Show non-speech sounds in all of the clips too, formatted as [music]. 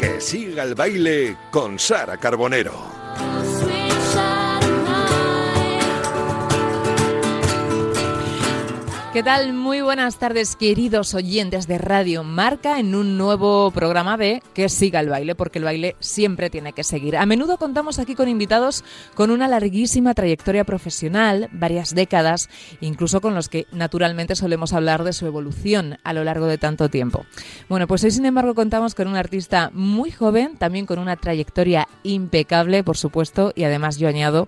Que siga el baile con Sara Carbonero. ¿Qué tal? Muy buenas tardes, queridos oyentes de Radio Marca, en un nuevo programa de Que siga el baile, porque el baile siempre tiene que seguir. A menudo contamos aquí con invitados con una larguísima trayectoria profesional, varias décadas, incluso con los que naturalmente solemos hablar de su evolución a lo largo de tanto tiempo. Bueno, pues hoy sin embargo contamos con un artista muy joven, también con una trayectoria impecable, por supuesto, y además yo añado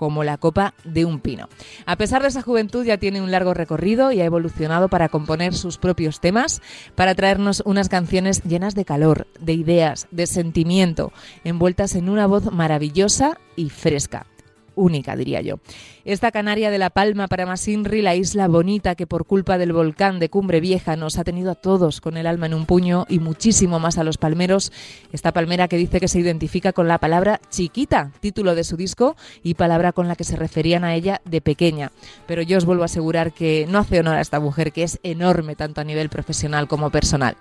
como la copa de un pino. A pesar de esa juventud ya tiene un largo recorrido y ha evolucionado para componer sus propios temas, para traernos unas canciones llenas de calor, de ideas, de sentimiento, envueltas en una voz maravillosa y fresca única, diría yo. Esta Canaria de la Palma para Masinri, la isla bonita que por culpa del volcán de Cumbre Vieja nos ha tenido a todos con el alma en un puño y muchísimo más a los palmeros. Esta palmera que dice que se identifica con la palabra chiquita, título de su disco y palabra con la que se referían a ella de pequeña. Pero yo os vuelvo a asegurar que no hace honor a esta mujer que es enorme tanto a nivel profesional como personal.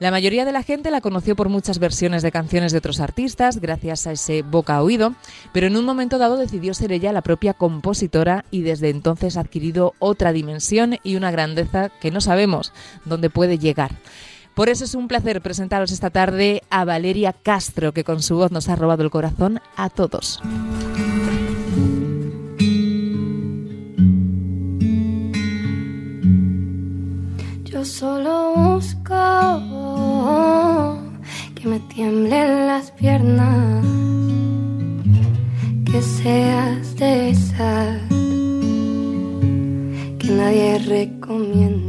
La mayoría de la gente la conoció por muchas versiones de canciones de otros artistas, gracias a ese boca a oído, pero en un momento dado decidió ser ella la propia compositora y desde entonces ha adquirido otra dimensión y una grandeza que no sabemos dónde puede llegar. Por eso es un placer presentaros esta tarde a Valeria Castro, que con su voz nos ha robado el corazón a todos. Yo solo busco que me tiemblen las piernas, que seas de esas que nadie recomienda.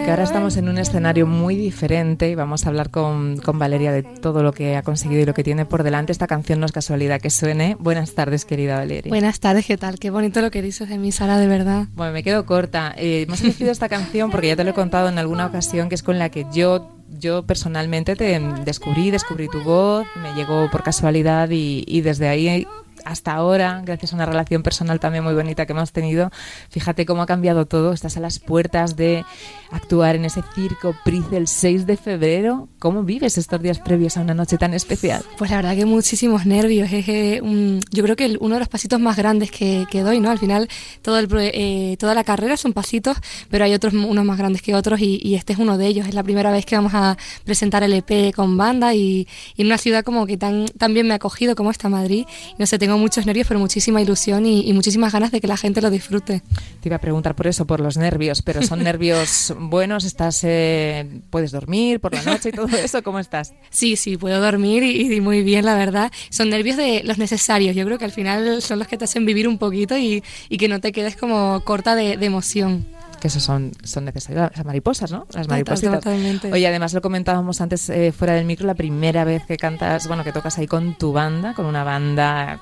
Aunque ahora estamos en un escenario muy diferente y vamos a hablar con, con Valeria de todo lo que ha conseguido y lo que tiene por delante, esta canción no es casualidad que suene. Buenas tardes, querida Valeria. Buenas tardes, ¿qué tal? Qué bonito lo que dices de mí, Sara, de verdad. Bueno, me quedo corta. Eh, hemos elegido esta canción porque ya te lo he contado en alguna ocasión, que es con la que yo, yo personalmente te descubrí, descubrí tu voz, me llegó por casualidad y, y desde ahí hasta ahora, gracias a una relación personal también muy bonita que hemos tenido, fíjate cómo ha cambiado todo. Estás a las puertas de actuar en ese circo Price el 6 de febrero. ¿Cómo vives estos días previos a una noche tan especial? Pues la verdad que muchísimos nervios. Es, eh, un- yo creo que uno de los pasitos más grandes que, que doy, ¿no? Al final, todo el, eh, toda la carrera son pasitos, pero hay otros, unos más grandes que otros y, y este es uno de ellos. Es la primera vez que vamos a presentar el EP con banda y, y en una ciudad como que tan, tan bien me ha acogido como esta Madrid. No sé, tengo muchos nervios, pero muchísima ilusión y, y muchísimas ganas de que la gente lo disfrute. Te iba a preguntar por eso, por los nervios, pero son [laughs] nervios buenos, estás, eh, puedes dormir por la noche y todo eso, ¿cómo estás? Sí, sí, puedo dormir y, y muy bien, la verdad. Son nervios de los necesarios. Yo creo que al final son los que te hacen vivir un poquito y, y que no te quedes como corta de, de emoción. Que esos son, son necesarias, las mariposas, ¿no? Las maripositas. Totalmente. Oye, además lo comentábamos antes eh, fuera del micro, la primera vez que cantas, bueno, que tocas ahí con tu banda, con una banda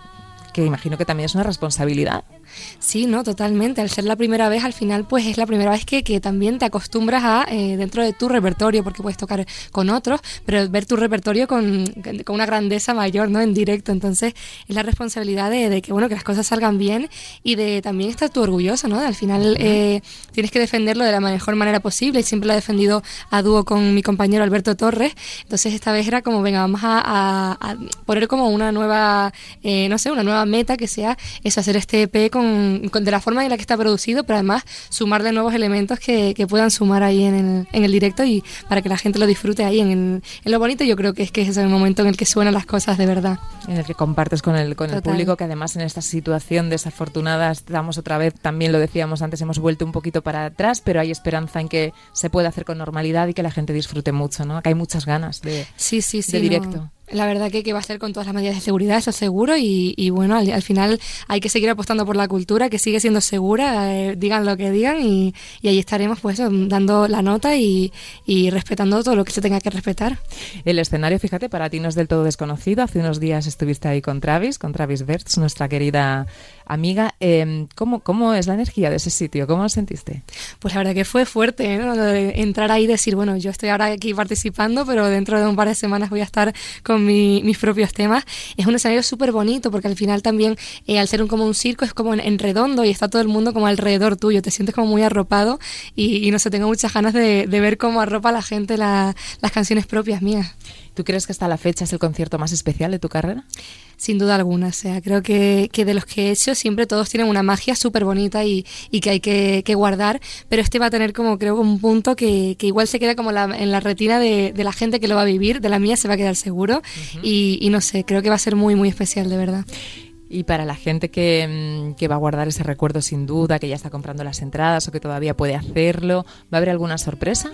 que imagino que también es una responsabilidad. Sí, no, totalmente. Al ser la primera vez, al final, pues es la primera vez que, que también te acostumbras a, eh, dentro de tu repertorio, porque puedes tocar con otros, pero ver tu repertorio con, con una grandeza mayor, ¿no? En directo. Entonces, es la responsabilidad de, de que, bueno, que las cosas salgan bien y de también estar tú orgulloso, ¿no? Al final, eh, tienes que defenderlo de la mejor manera posible y siempre lo he defendido a dúo con mi compañero Alberto Torres. Entonces, esta vez era como, venga, vamos a, a- a poner como una nueva, eh, no sé, una nueva meta que sea eso, hacer este EP con, con- de la forma en la que está producido, pero además sumarle nuevos elementos que, que puedan sumar ahí en el, en el directo y para que la gente lo disfrute ahí en, el- en lo bonito. Yo creo que es que es el momento en el que suenan las cosas de verdad. en el que compartes con el, con el público, que además en esta situación desafortunada estamos otra vez, también lo decíamos antes, hemos vuelto un poquito para atrás, pero hay esperanza en que se pueda hacer con normalidad y que la gente disfrute mucho, ¿no? Que hay muchas ganas de, Sí, sí, sí. de no. La verdad que, que va a ser con todas las medidas de seguridad, eso seguro, y, bueno, al, al final hay que seguir apostando por la cultura, que sigue siendo segura, eh, digan lo que digan, y, ahí estaremos pues eso, dando la nota y, y respetando todo lo que se tenga que respetar. El escenario, fíjate, para ti no es del todo desconocido. Hace unos días estuviste ahí con Travis, con Travis Bertz, nuestra querida Amiga, eh, ¿cómo, ¿cómo es la energía de ese sitio? ¿Cómo lo sentiste? Pues la verdad que fue fuerte, ¿no? Entrar ahí y decir, bueno, yo estoy ahora aquí participando, pero dentro de un par de semanas voy a estar con mi- mis propios temas. Es un escenario súper bonito porque al final también, eh, al ser un, como un circo, es como en, redondo y está todo el mundo como alrededor tuyo. Te sientes como muy arropado y, y no sé, tengo muchas ganas de, ver cómo arropa la gente la- las canciones propias mías. ¿Tú crees que hasta la fecha es el concierto más especial de tu carrera? Sin duda alguna, o sea, creo que, que de los que he hecho siempre todos tienen una magia súper bonita y, y que hay que, que guardar, pero este va a tener como creo un punto que, que igual se queda como la- en la retina de, de la gente que lo va a vivir, de la mía se va a quedar seguro y, y no sé, creo que va a ser muy muy especial de verdad. Y para la gente que, mm, que va a guardar ese recuerdo sin duda, que ya está comprando las entradas o que todavía puede hacerlo, ¿va a haber alguna sorpresa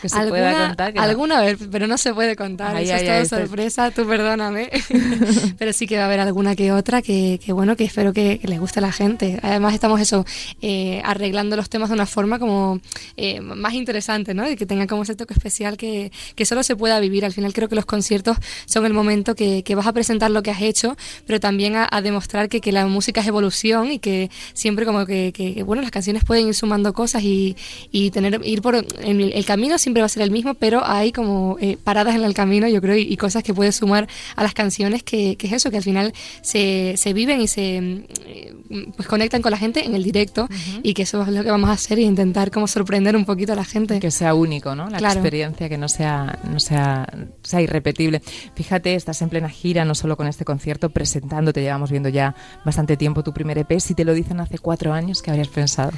que se pueda alguna, contar? Que no? alguna vez, pero no se puede contar, Ay, eso ay, es todo ay, estoy- sorpresa, tú perdóname. [laughs] pero sí que va a haber alguna que otra que, que bueno, que espero que, que les guste a la gente. Además estamos eso, eh, arreglando los temas de una forma como eh, más interesante, ¿no? Y que tenga como ese toque especial que, que solo se pueda vivir. Al final creo que los conciertos son el momento que, que vas a presentar lo que has hecho, pero también a, a demostrar que, que la música es evolución y que siempre como que, que- bueno, las canciones pueden ir sumando cosas y, y tener ir por el, el camino siempre va a ser el mismo, pero hay como eh, paradas en el camino, yo creo, y, y cosas que puedes sumar a las canciones que, que es eso, que al final se, se viven y se mm, eh, pues conectan con la gente en el directo y que eso es lo que vamos a hacer e intentar como sorprender un poquito a la gente. Que sea único, ¿no? La Claro. experiencia, que no sea, no sea, sea irrepetible. Fíjate, estás en plena gira, no solo con este concierto, presentándote, llevamos viendo ya bastante tiempo tu primer EP. Si te lo dicen hace cuatro años, ¿qué habrías pensado?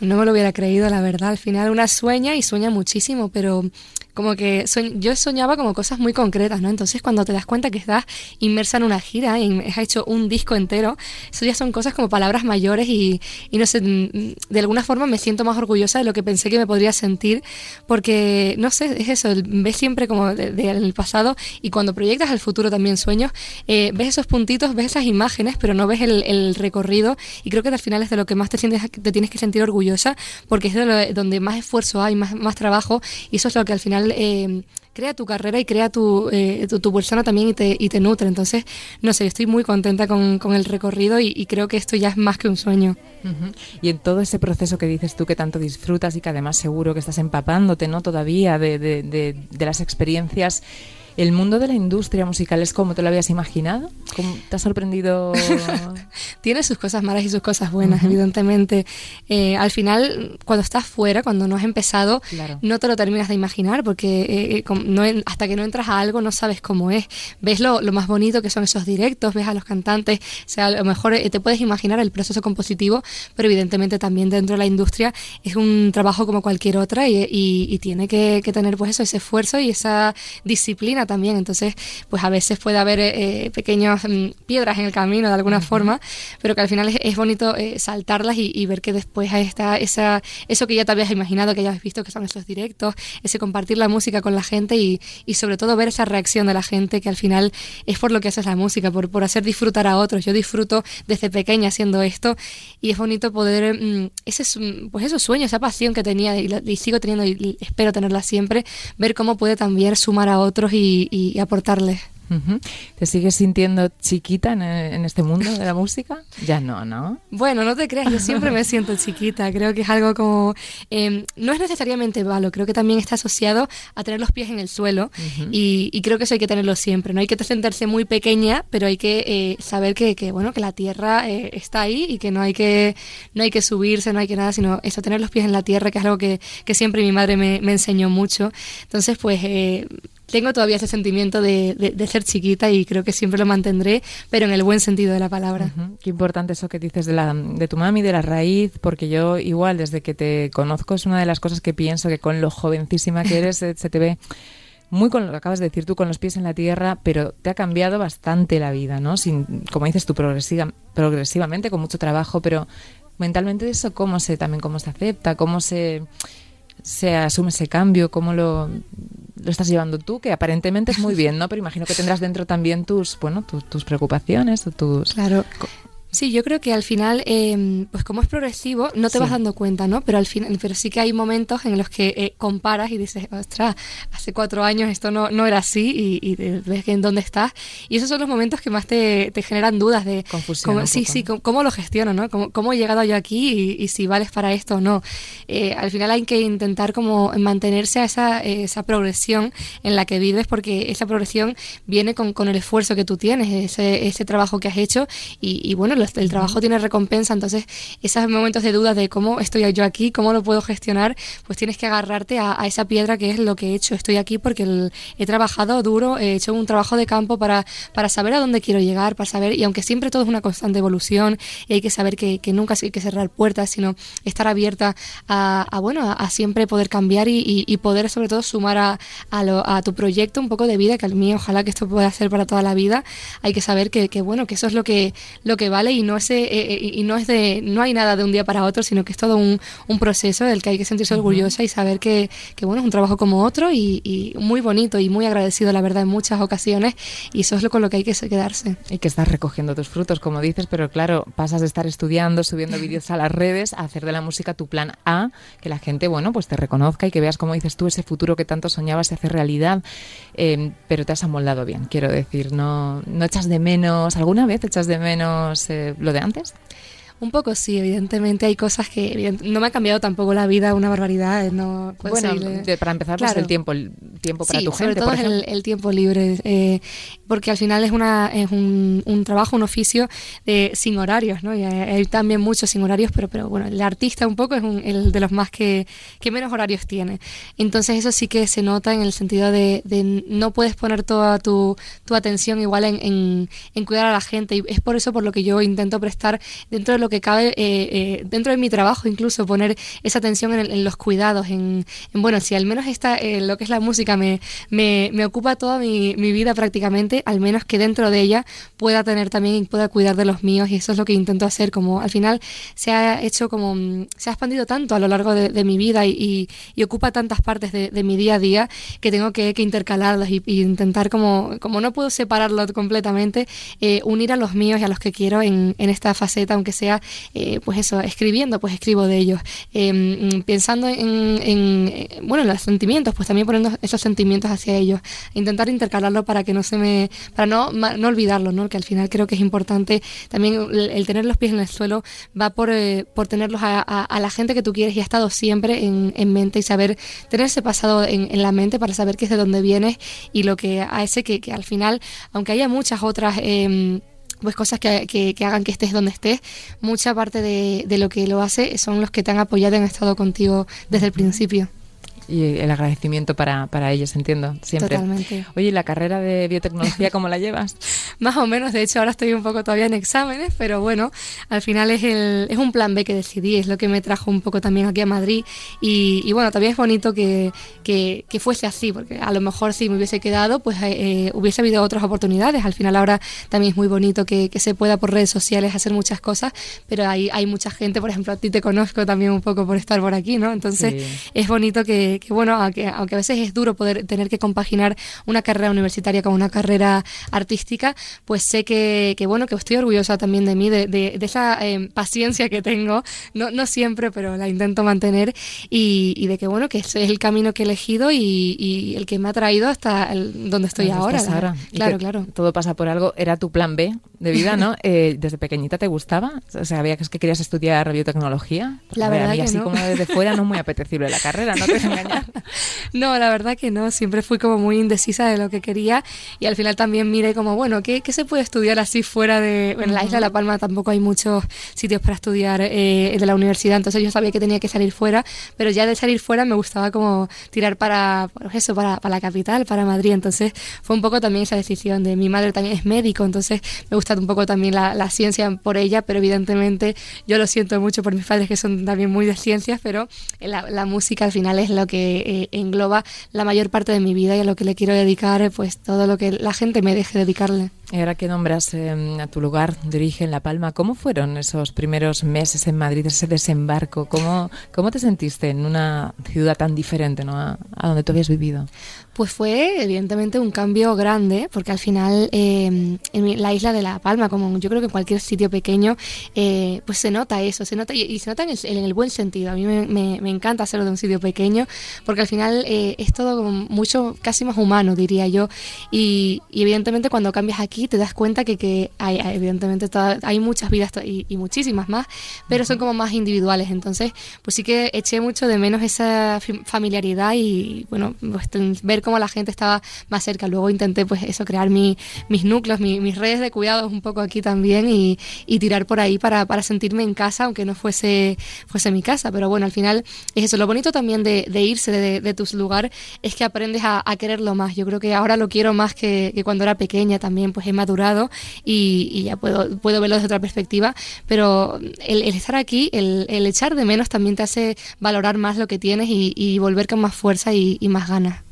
No me lo hubiera creído, la verdad. Al final una sueña y sueña muchísimo, pero como que yo soñaba como cosas muy concretas, ¿no? Entonces cuando te das cuenta que estás inmersa en una gira y has hecho un disco entero, eso ya son cosas como palabras mayores y, y no sé, mm, de alguna forma me siento más orgullosa de lo que pensé que me podría sentir, porque no sé, es eso, ves siempre como de- de- del pasado y cuando proyectas al futuro también sueños, eh, ves esos puntitos, ves esas imágenes, pero no ves el, el recorrido y creo que al final es de lo que más te, sientes, te tienes que sentir orgullosa porque es de lo- donde más esfuerzo hay, más, más trabajo y eso es lo que al final eh, crea tu carrera y crea tu, eh, tu, tu persona también y te, y te nutre. Entonces, no sé, estoy muy contenta con, con el recorrido y, y creo que esto ya es más que un sueño. Ujú. Y en todo ese proceso que dices tú que tanto disfrutas y que además seguro que estás empapándote, ¿no? Todavía de, de- de- de las experiencias. ¿El mundo de la industria musical es como te lo habías imaginado? ¿Cómo ¿Te ha sorprendido? [laughs] tiene sus cosas malas y sus cosas buenas, evidentemente. Eh, al final, cuando estás fuera, cuando no has empezado, Claro. no te lo terminas de imaginar, porque eh, eh, no hasta que no entras a algo no sabes cómo es. Ves lo, lo más bonito que son esos directos, ves a los cantantes, o sea, a lo mejor eh, te puedes imaginar el proceso compositivo, pero evidentemente también dentro de la industria es un trabajo como cualquier otra y, y- y tiene que, que tener pues eso, ese esfuerzo y esa disciplina también. Entonces, pues a veces puede haber eh, pequeñas mm, piedras en el camino de alguna forma, pero que al final es, es bonito eh, saltarlas y, y ver que después está esa, eso que ya te habías imaginado, que ya has visto que son esos directos, ese compartir la música con la gente y, y sobre todo ver esa reacción de la gente que al final es por lo que haces la música, por, por hacer disfrutar a otros. Yo disfruto desde pequeña haciendo esto y es bonito poder, mm, ese es, pues esos sueños, esa pasión que tenía y, la- y sigo teniendo y, y espero tenerla siempre, ver cómo puede también sumar a otros y, y-. Ujú. ¿Te sigues sintiendo chiquita en, en este mundo de la [laughs] música? Ya no, ¿no? Bueno, no te creas, yo siempre me [laughs] siento chiquita, creo que es algo como... eh, no es necesariamente malo, creo que también está asociado a tener los pies en el suelo y, y creo que eso hay que tenerlo siempre, no hay que sentirse muy pequeña, pero hay que eh, saber que, que, bueno, que la tierra eh, está ahí y que no hay que, no hay que subirse, no hay que nada, sino eso, tener los pies en la tierra, que es algo que, que siempre mi madre me, me enseñó mucho. Entonces, pues... Tengo todavía ese sentimiento de, de- de ser chiquita y creo que siempre lo mantendré, pero en el buen sentido de la palabra. Qué importante eso que dices de, la, de tu mami, de la raíz, porque yo igual desde que te conozco es una de las cosas que pienso que con lo jovencísima que eres [laughs] eh, se te ve muy con lo que acabas de decir tú, con los pies en la tierra, pero te ha cambiado bastante la vida, ¿no? Sin, como dices tú, progresiva, progresivamente, con mucho trabajo, pero mentalmente eso, cómo se, también cómo se acepta, cómo se, se asume ese cambio, cómo lo, lo estás llevando tú, que aparentemente es muy bien, ¿no? Pero imagino que tendrás dentro también tus, bueno, tus, tus preocupaciones o tus... Claro. Sí, yo creo que al final, eh, pues como es progresivo, no te Sí. vas dando cuenta, ¿no? Pero al final, pero sí que hay momentos en los que eh, comparas y dices, ostras, hace cuatro años esto no, no era así y, y ves en dónde estás. Y esos son los momentos que más te, te generan dudas de Confusión cómo, sí, sí, cómo, cómo lo gestiono, ¿no? ¿Cómo, cómo he llegado yo aquí y, y si vales para esto o no. Eh, al final hay que intentar como mantenerse a esa, esa progresión en la que vives porque esa progresión viene con, con el esfuerzo que tú tienes, ese, ese trabajo que has hecho y, y bueno, el trabajo tiene recompensa, entonces esos momentos de duda de cómo estoy yo aquí, cómo lo puedo gestionar, pues tienes que agarrarte a, a esa piedra que es lo que he hecho. Estoy aquí porque el- he trabajado duro, he hecho un trabajo de campo para, para saber a dónde quiero llegar, para saber, y aunque siempre todo es una constante evolución y hay que saber que, que nunca hay que cerrar puertas, sino estar abierta a, a, bueno, a, a siempre poder cambiar y, y- y poder sobre todo sumar a, a, lo- a tu proyecto un poco de vida, que al mío ojalá que esto pueda ser para toda la vida, hay que saber que, que, bueno, que eso es lo que, lo que vale y no es, eh, eh, y no es de, no hay nada de un día para otro, sino que es todo un, un proceso del que hay que sentirse orgullosa y saber que, que, bueno, es un trabajo como otro y, y muy bonito y muy agradecido, la verdad, en muchas ocasiones y eso es lo con lo que hay que se- quedarse. Y que estás recogiendo tus frutos, como dices, pero claro, pasas de estar estudiando, subiendo [laughs] vídeos a las redes, a hacer de la música tu plan A, que la gente, bueno, pues te reconozca y que veas, como dices tú, ese futuro que tanto soñabas se hace realidad. Eh, pero te has amoldado bien, quiero decir, no, no echas de menos, ¿alguna vez echas de menos eh, lo de antes? Un poco sí, evidentemente hay cosas que no me ha cambiado tampoco la vida una barbaridad, eh, no bueno, de- para empezar, pues Claro. el tiempo, el tiempo para sí, tu sobre gente, todo por es el, el tiempo libre, eh, porque al final es una es un, un trabajo, un oficio de, sin horarios, ¿no? Y hay, hay también muchos sin horarios, pero pero bueno, el artista un poco es un- el de los más que, que menos horarios tiene. Entonces eso sí que se nota en el sentido de, de no puedes poner toda tu, tu atención igual en, en, en cuidar a la gente y es por eso por lo que yo intento prestar dentro de lo que cabe, eh, eh, dentro de mi trabajo incluso poner esa atención en, el- en los cuidados, en, en, bueno, si al menos esta, eh, lo que es la música me, me, me ocupa toda mi, mi vida prácticamente, al menos que dentro de ella pueda tener también y pueda cuidar de los míos y eso es lo que intento hacer, como al final se ha hecho como, mm, se ha expandido tanto a lo largo de, mi vida y, ocupa tantas partes de, mi día a día que tengo que, que intercalarlas y, intentar como, como no puedo separarlo completamente, eh, unir a los míos y a los que quiero en, esta faceta, aunque sea, eh, pues eso, escribiendo, pues escribo de ellos, mm, pensando en, en, eh, bueno, en los sentimientos, pues también poniendo esos sentimientos hacia ellos, intentar intercalarlo para que no se me, para no, no olvidarlo, ¿no? Que al final creo que es importante también el, el tener los pies en el suelo va por, eh, por tenerlos a, a- a la gente que tú quieres y ha estado siempre en, en mente y saber tener ese pasado en, en la mente para saber qué es de dónde vienes y lo que a ese que, que al final, aunque haya muchas otras em, pues cosas que, que- que hagan que estés donde estés, mucha parte de, de lo que lo hace son los que te han apoyado y han estado contigo desde el principio. Y el agradecimiento para, para ellos, entiendo, siempre. Totalmente. Oye, ¿y la carrera de biotecnología [laughs] cómo la llevas? Más o menos, de hecho ahora estoy un poco todavía en exámenes, pero bueno, al final es, el, es un plan B que decidí, es lo que me trajo un poco también aquí a Madrid y, y bueno, también es bonito que, que, que fuese así, porque a lo mejor si me hubiese quedado, pues eh, eh, hubiese habido otras oportunidades, al final ahora también es muy bonito que, que se pueda por redes sociales hacer muchas cosas, pero hay, hay mucha gente, por ejemplo, a ti te conozco también un poco por estar por aquí, ¿no? Entonces Sí. es bonito que, que, bueno, aunque, aunque a veces es duro poder tener que compaginar una carrera universitaria con una carrera artística, pues sé que, que bueno, que estoy orgullosa también de mí, de, de- de esa eh, paciencia que tengo, no, no siempre, pero la intento mantener y, y de que bueno, que ese es el camino que he elegido y, y el que me ha traído hasta el- donde estoy ¿Dónde ahora. Claro, claro. Todo pasa por algo. Era tu plan B de vida, ¿no? [laughs] Eh, ¿Desde pequeñita te gustaba? O sea, ¿Sabías que querías estudiar biotecnología? La verdad que así no. como desde fuera no es muy apetecible la carrera, no [laughs] te. [laughs] No, la verdad que no, siempre fui como muy indecisa de lo que quería y al final también miré como, bueno, ¿qué, qué se puede estudiar así fuera de... En la isla de La Palma tampoco hay muchos sitios para estudiar eh, de la universidad, entonces yo sabía que tenía que salir fuera, pero ya de salir fuera me gustaba como tirar para, pues eso, para, para la capital, para Madrid, entonces fue un poco también esa decisión de mi madre también es médico, entonces me gusta un poco también la, la ciencia por ella, pero evidentemente yo lo siento mucho por mis padres que son también muy de ciencias, pero la, la música al final es lo que eh, engloba la mayor parte de mi vida y a lo que le quiero dedicar, pues todo lo que la gente me deje dedicarle. Y ahora que nombras eh, a tu lugar de origen, La Palma, ¿cómo fueron esos primeros meses en Madrid, ese desembarco? ¿Cómo, cómo te sentiste en una ciudad tan diferente ¿no? a, a donde tú habías vivido? Pues fue evidentemente un cambio grande, porque al final eh, en la isla de La Palma, como yo creo que en cualquier sitio pequeño, eh, pues se nota eso, se nota y, y se nota en el, en el, buen sentido. A mí me, me, me, encanta hacerlo de un sitio pequeño, porque al final eh, es todo como mucho, casi más humano, diría yo. Y, y, evidentemente cuando cambias aquí te das cuenta que, que hay, evidentemente toda, hay muchas vidas y, y, muchísimas más, pero son como más individuales. Entonces, pues sí que eché mucho de menos esa familiaridad y, bueno, pues, ver cómo la gente estaba más cerca. Luego intenté, pues eso, crear mi, mis núcleos, mi, mis redes de cuidados un poco aquí también y, y tirar por ahí para, para, sentirme en casa, aunque no fuese, fuese mi casa. Pero bueno, al final es eso. Lo bonito también de, de irse de, de, tus lugares es que aprendes a, a, quererlo más. Yo creo que ahora lo quiero más que, que cuando era pequeña también, pues he madurado y, ya puedo, puedo verlo desde otra perspectiva. Pero el, estar aquí, el, echar de menos también te hace valorar más lo que tienes y, volver con más fuerza y, y más ganas.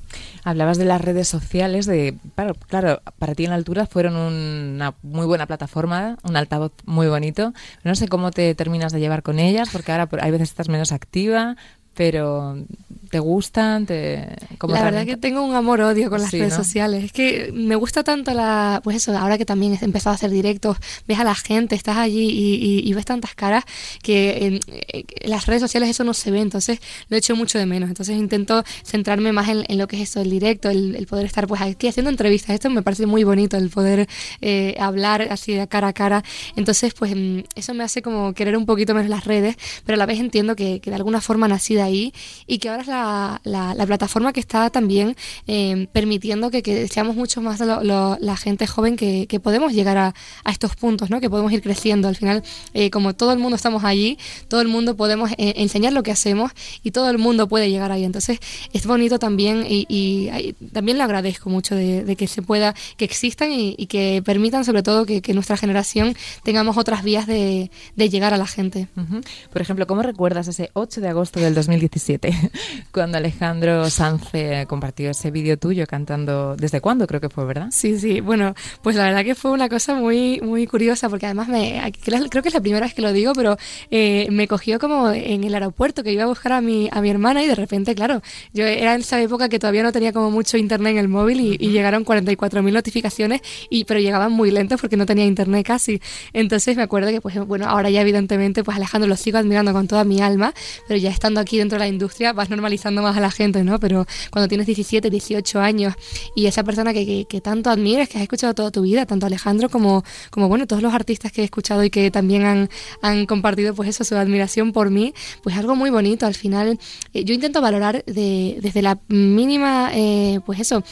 Hablabas de las redes sociales, de claro, claro, para ti en la altura fueron una muy buena plataforma, un altavoz muy bonito. No sé cómo te terminas de llevar con ellas, porque ahora hay veces estás menos activa, pero ¿te gustan? Te, la verdad que tengo un amor-odio con las sí, redes ¿no? sociales. Es que me gusta tanto la... Pues eso, ahora que también he empezado a hacer directos, ves a la gente, estás allí y, y, y ves tantas caras que en, en, las redes sociales eso no se ve, entonces lo echo mucho de menos. Entonces intento centrarme más en, en lo que es eso, el directo, el, el, poder estar pues aquí haciendo entrevistas. Esto me parece muy bonito, el poder eh, hablar así de cara a cara. Entonces pues mm, eso me hace como querer un poquito menos las redes, pero a la vez entiendo que, que de alguna forma nací de ahí y que ahora es la, la, la plataforma que está también eh, permitiendo que, que, seamos mucho más lo, lo, la gente joven que, que podemos llegar a, a, estos puntos, ¿no? que podemos ir creciendo. Al final, eh, como todo el mundo estamos allí, todo el mundo podemos eh, enseñar lo que hacemos y todo el mundo puede llegar ahí. Entonces es bonito también y, y, y también lo agradezco mucho de, de, que se pueda, que existan y, y que permitan sobre todo que, que, nuestra generación tengamos otras vías de, de llegar a la gente. Uh -huh. Por ejemplo, ¿cómo recuerdas ese 8 de agosto del 2000 2017, cuando Alejandro Sanz compartió ese vídeo tuyo cantando. ¿Desde cuándo creo que fue, verdad? Sí, sí. Bueno, pues la verdad que fue una cosa muy, muy curiosa, porque además me, creo que es la primera vez que lo digo, pero eh, me cogió como en el aeropuerto que iba a buscar a mi, a mi hermana y de repente, claro, yo era en esa época que todavía no tenía como mucho internet en el móvil y, uh -huh. y llegaron 44.000 notificaciones, y, pero llegaban muy lentos porque no tenía internet casi. Entonces me acuerdo que, pues bueno, ahora ya evidentemente, pues Alejandro lo sigo admirando con toda mi alma, pero ya estando aquí dentro de la industria vas normalizando más a la gente, ¿no? Pero cuando tienes 17, 18 años y esa persona que, que, tanto admiras, que has escuchado toda tu vida, tanto Alejandro como, como bueno, todos los artistas que he escuchado y que también han, han compartido pues eso, su admiración por mí, pues algo muy bonito. Al final, eh, yo intento valorar de, desde la mínima, eh, pues eso,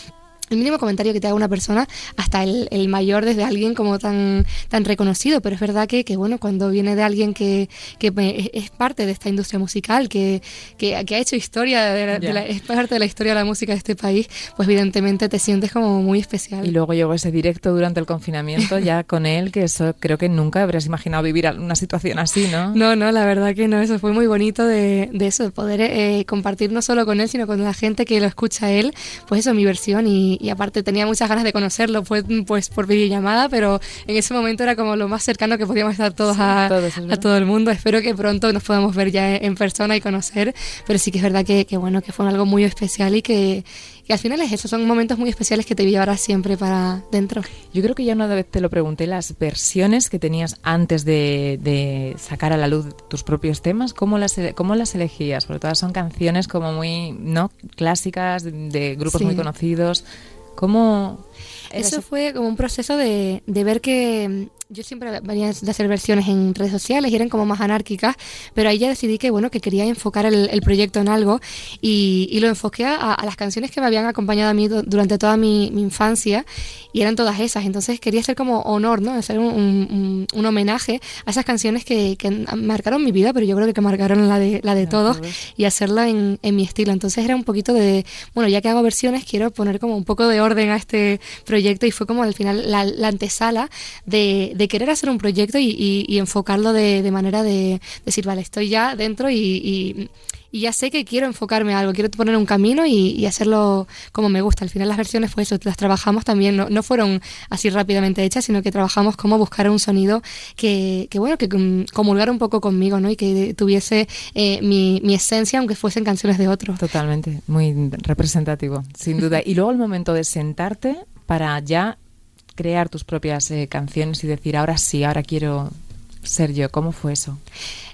el mínimo comentario que te haga una persona hasta el, el, mayor desde alguien como tan, tan reconocido, pero es verdad que, que bueno, cuando viene de alguien que, que es parte de esta industria musical, que, que, que ha hecho historia, de la, de la, es parte de la historia de la música de este país, pues evidentemente te sientes como muy especial. Y luego llegó ese directo durante el confinamiento ya con él, que eso creo que nunca habrías imaginado vivir una situación así, ¿no? No, no, la verdad que no, eso fue muy bonito de, de eso, de poder eh, compartir no solo con él, sino con la gente que lo escucha él, pues eso, mi versión y, y, aparte tenía muchas ganas de conocerlo, fue pues por videollamada, pero en ese momento era como lo más cercano que podíamos estar todos, sí, a, todos a, todo el mundo. Espero que pronto nos podamos ver ya en persona y conocer, pero sí que es verdad que, que bueno, que fue algo muy especial y que, y al final es eso, son momentos muy especiales que te llevarás siempre para dentro. Yo creo que ya una vez te lo pregunté, las versiones que tenías antes de, de sacar a la luz tus propios temas, ¿cómo las, cómo las elegías? Porque todas son canciones como muy no clásicas, de, de grupos sí. muy conocidos. ¿Cómo...? Eso fue como un proceso de, de ver que yo siempre venía de hacer versiones en redes sociales y eran como más anárquicas, pero ahí ya decidí que bueno que quería enfocar el, el proyecto en algo y, y lo enfoqué a, a, las canciones que me habían acompañado a mí durante toda mi, mi, infancia y eran todas esas. Entonces quería hacer como honor, ¿no? Hacer un, un, un homenaje a esas canciones que, que, marcaron mi vida, pero yo creo que, que marcaron la de, la de todos y hacerla en, en, mi estilo. Entonces era un poquito de, bueno, ya que hago versiones, quiero poner como un poco de orden a este proyecto y fue como al final la, la antesala de de querer hacer un proyecto y, y, y enfocarlo de, de, manera de decir, vale, estoy ya dentro y, y y ya sé que quiero enfocarme a algo, quiero poner un camino y, y hacerlo como me gusta. Al final las versiones, pues eso, las trabajamos también, no, no fueron así rápidamente hechas, sino que trabajamos como buscar un sonido que, que bueno, que comulgara un poco conmigo, ¿no? Y que tuviese eh, mi, mi esencia, aunque fuesen canciones de otros. Totalmente, muy representativo, sin duda. [laughs] Y luego el momento de sentarte para ya crear tus propias eh, canciones y decir, ahora sí, ahora quiero ser yo. ¿Cómo fue eso?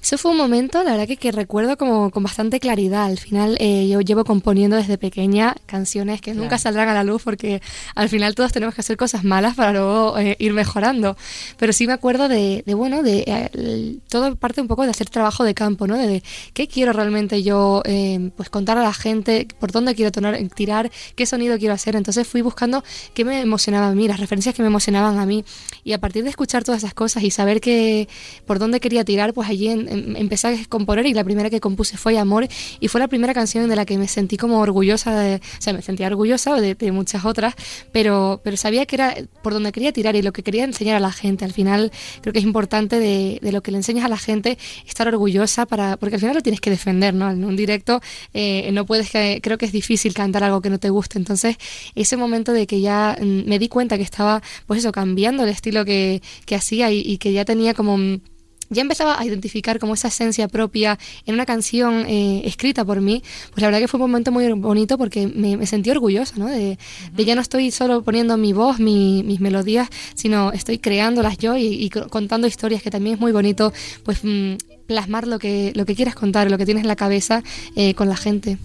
Eso fue un momento, la verdad que, que recuerdo como con bastante claridad. Al final eh, yo llevo componiendo desde pequeña canciones que Claro. nunca saldrán a la luz porque al final todos tenemos que hacer cosas malas para luego eh, ir mejorando. Pero sí me acuerdo de, de, bueno, de eh, todo parte un poco de hacer trabajo de campo, ¿no? De, de qué quiero realmente yo eh, pues contar a la gente, por dónde quiero tonar- tirar, qué sonido quiero hacer. Entonces fui buscando qué me emocionaba a mí, las referencias que me emocionaban a mí. Y a partir de escuchar todas esas cosas y saber que por dónde quería tirar, pues allí en- em- empecé a componer y la primera que compuse fue Amor y fue la primera canción de la que me sentí como orgullosa, de, o sea, me sentía orgullosa de, de muchas otras, pero, pero sabía que era por donde quería tirar y lo que quería enseñar a la gente. Al final creo que es importante de, de lo que le enseñas a la gente estar orgullosa para, porque al final lo tienes que defender, ¿no? En un directo eh, no puedes, que, creo que es difícil cantar algo que no te guste. Entonces ese momento de que ya mm, me di cuenta que estaba, pues eso, cambiando el estilo que, que hacía y, y que ya tenía como... ya empezaba a identificar como esa esencia propia en una canción eh, escrita por mí, pues la verdad que fue un momento muy bonito porque me, me sentí orgullosa, ¿no? De, de ya no estoy solo poniendo mi voz, mi- mis melodías, sino estoy creándolas yo y, y co- contando historias, que también es muy bonito, pues mm, plasmar lo que, lo que quieras contar, lo que tienes en la cabeza eh, con la gente.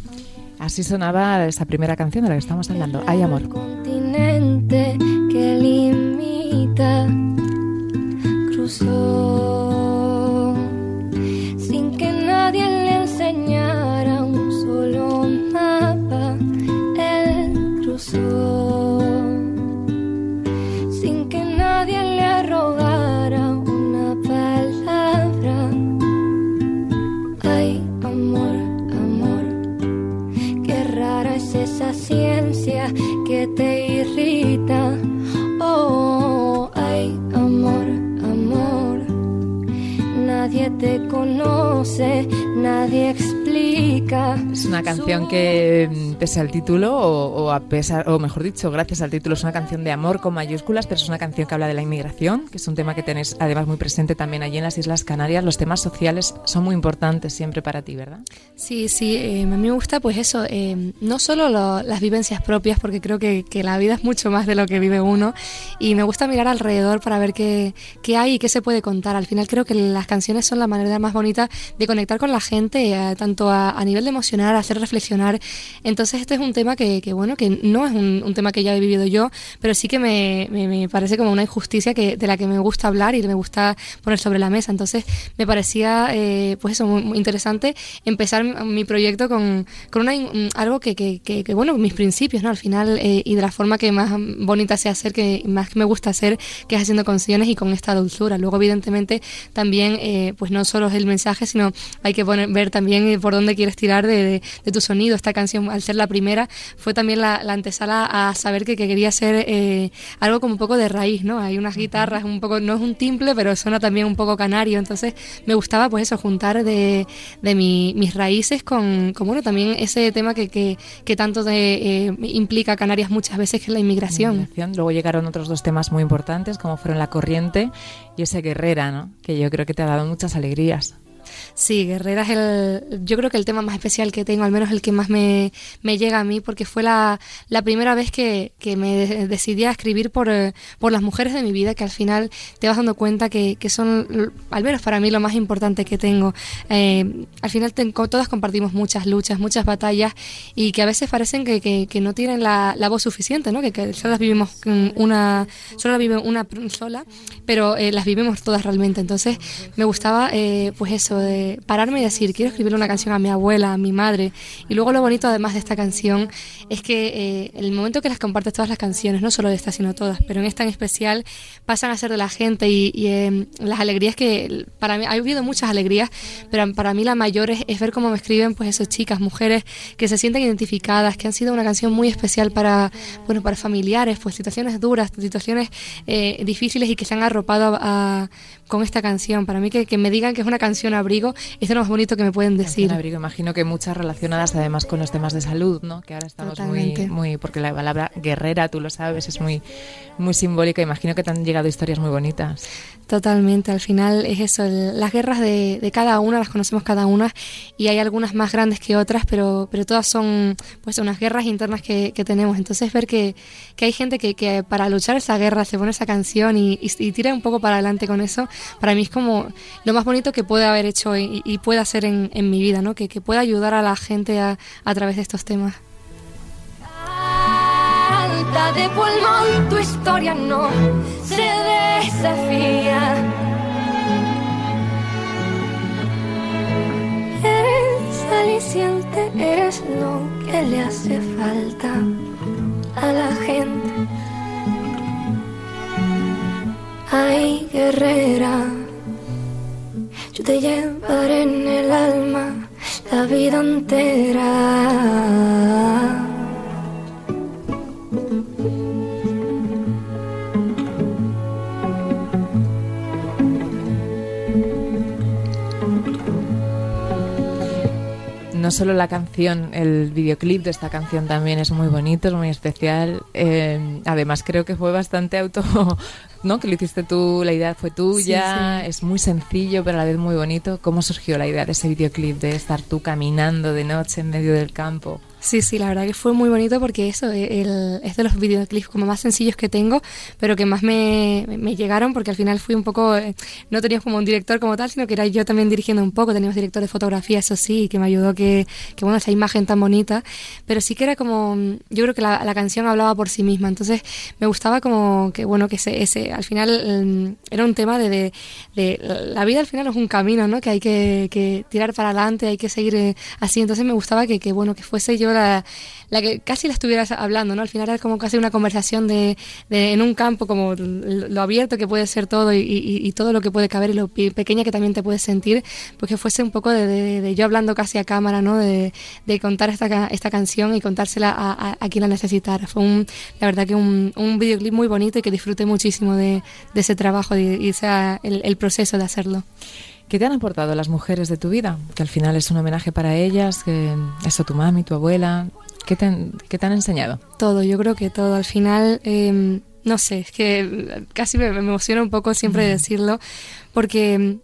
Así sonaba esa primera canción de la que estamos hablando. Hay amor. continente que limita cruzó cruzó sin que nadie le rogara una palabra ay amor amor Qué rara es esa ciencia que te irrita. Oh, ay, amor, amor. Nadie te conoce, nadie explica. Es una canción que, pese al título, o, o a pesar, o mejor dicho, gracias al título, es una canción de amor con mayúsculas, pero es una canción que habla de la inmigración, que es un tema que tenés además muy presente también allí en las Islas Canarias. Los temas sociales son muy importantes siempre para ti, ¿verdad? Sí, sí, eh, a mí me gusta pues eso, eh, no solo lo- las vivencias propias, porque creo que, que la vida es mucho más de lo que vive uno, y me gusta mirar alrededor para ver qué, qué hay y qué se puede contar. Al final creo que las canciones son la manera más bonita de conectar con la gente, eh, tanto a, a nivel de emocionar, hacer reflexionar. Entonces este es un tema que, que, bueno, que no es un, un tema que ya he vivido yo, pero sí que me, me- me parece como una injusticia que, de la que me gusta hablar y me gusta poner sobre la mesa. Entonces me parecía, eh, pues eso, muy, muy interesante empezar mi, proyecto con, con una, in- algo que, que, que- bueno, mis principios, ¿no? Al final, eh, y de la forma que más bonita sé hacer, que más me gusta hacer, que es haciendo canciones y con esta dulzura. Luego, evidentemente, también, eh, pues no solo es el mensaje, sino hay que poner, ver también eh, por dónde quieres tirar de, de- de tu sonido. Esta canción, al ser la primera, fue también la, la antesala a saber que, que quería ser eh, algo como un poco de raíz, ¿no? Hay unas guitarras, un poco, no es un timple, pero suena también un poco canario. Entonces, me gustaba, pues eso, juntar de, de mi- mis raíces con, con, bueno, también ese tema que, que, que tanto de, eh, implica Canarias muchas veces, que es la inmigración. Inmigración. Luego llegaron otros dos temas muy importantes, como fueron La Corriente y ese Guerrera, ¿no? Que yo creo que te ha dado muchas alegrías. Sí, Guerrera es el, yo creo que el tema más especial que tengo, al menos el que más me, me llega a mí, porque fue la, la primera vez que, que me de- decidí a escribir por, eh, por las mujeres de mi vida, que al final te vas dando cuenta que, que son, al menos para mí, lo más importante que tengo. Eh, al final todas compartimos muchas luchas, muchas batallas, y que a veces parecen que, que, no tienen la, la voz suficiente, ¿no? Que, solo las vivimos una, solo vive una sola, pero eh, las vivimos todas realmente. Entonces me gustaba, eh, pues eso, de pararme y decir, quiero escribir una canción a mi abuela, a mi madre. Y luego lo bonito además de esta canción es que eh, el momento que las compartes todas las canciones, no solo de esta, sino todas, pero en esta en especial, pasan a ser de la gente y, eh, las alegrías que, para mí, ha habido muchas alegrías, pero para mí la mayor es, ver cómo me escriben pues esas chicas, mujeres que se sienten identificadas, que han sido una canción muy especial para, bueno, para familiares, pues situaciones duras, situaciones eh, difíciles y que se han arropado a- con esta canción. Para mí que, que me digan que es una canción abrigo es lo más bonito que me pueden decir. Canción abrigo, imagino que muchas relacionadas además con los temas de salud, ¿no? Que ahora estamos muy, muy, porque la palabra guerrera, tú lo sabes, es muy, muy simbólica. Imagino que te han llegado historias muy bonitas. Totalmente, al final es eso, el- las guerras de, de cada una, las conocemos cada una y hay algunas más grandes que otras, pero, pero todas son pues unas guerras internas que, tenemos. Entonces ver que, que hay gente que, que para luchar esa guerra se pone esa canción y, y- tira un poco para adelante con eso, para mí es como lo más bonito que puede haber hecho y, y puede hacer en, en mi vida, ¿no? que, que pueda ayudar a la gente a, a través de estos temas. Alta de pulmón, tu historia no se desafía. Eres aliciente, eres lo que le hace falta a la gente. Ay, guerrera, yo te llevaré en el alma la vida entera. No solo la canción, el videoclip de esta canción también es muy bonito, es muy especial. Eh, además, creo que fue bastante auto, [laughs] ¿no? Que lo hiciste tú, la idea fue tuya, Sí, sí. es muy sencillo, pero a la vez muy bonito. ¿Cómo surgió la idea de ese videoclip, de estar tú caminando de noche en medio del campo? Sí, sí, la verdad que fue muy bonito porque eso eh, el- es de los videoclips como más sencillos que tengo, pero que más me, me- llegaron porque al final fui un poco, eh, no teníamos como un director como tal, sino que era yo también dirigiendo un poco, teníamos director de fotografía, eso sí, que me ayudó que, que bueno, esa imagen tan bonita, pero sí que era como, yo creo que la, la canción hablaba por sí misma, entonces me gustaba como que, bueno, que ese, ese al final mm, era un tema de, de, de- la vida al final es un camino, ¿no? Que hay que, que tirar para adelante, hay que seguir eh, así, entonces me gustaba que, que, bueno, que fuese yo la, la que casi la estuvieras hablando, ¿no? Al final era como casi una conversación de, de- en un campo como lo abierto que puede ser todo y, y- y todo lo que puede caber y lo pequeña que también te puedes sentir, pues que fuese un poco de, de- de yo hablando casi a cámara, ¿no? De, contar esta, esta canción y contársela a, a- a quien la necesitara. Fue un, la verdad que un, un videoclip muy bonito y que disfruté muchísimo de, ese trabajo y, y esa- el, el proceso de hacerlo. ¿Qué te han aportado las mujeres de tu vida? Que al final es un homenaje para ellas, que eso tu mami, tu abuela. ¿Qué te han, qué te han enseñado? Todo, yo creo que todo. Al final, eh, no sé, es que casi me, me emociona un poco siempre decirlo, porque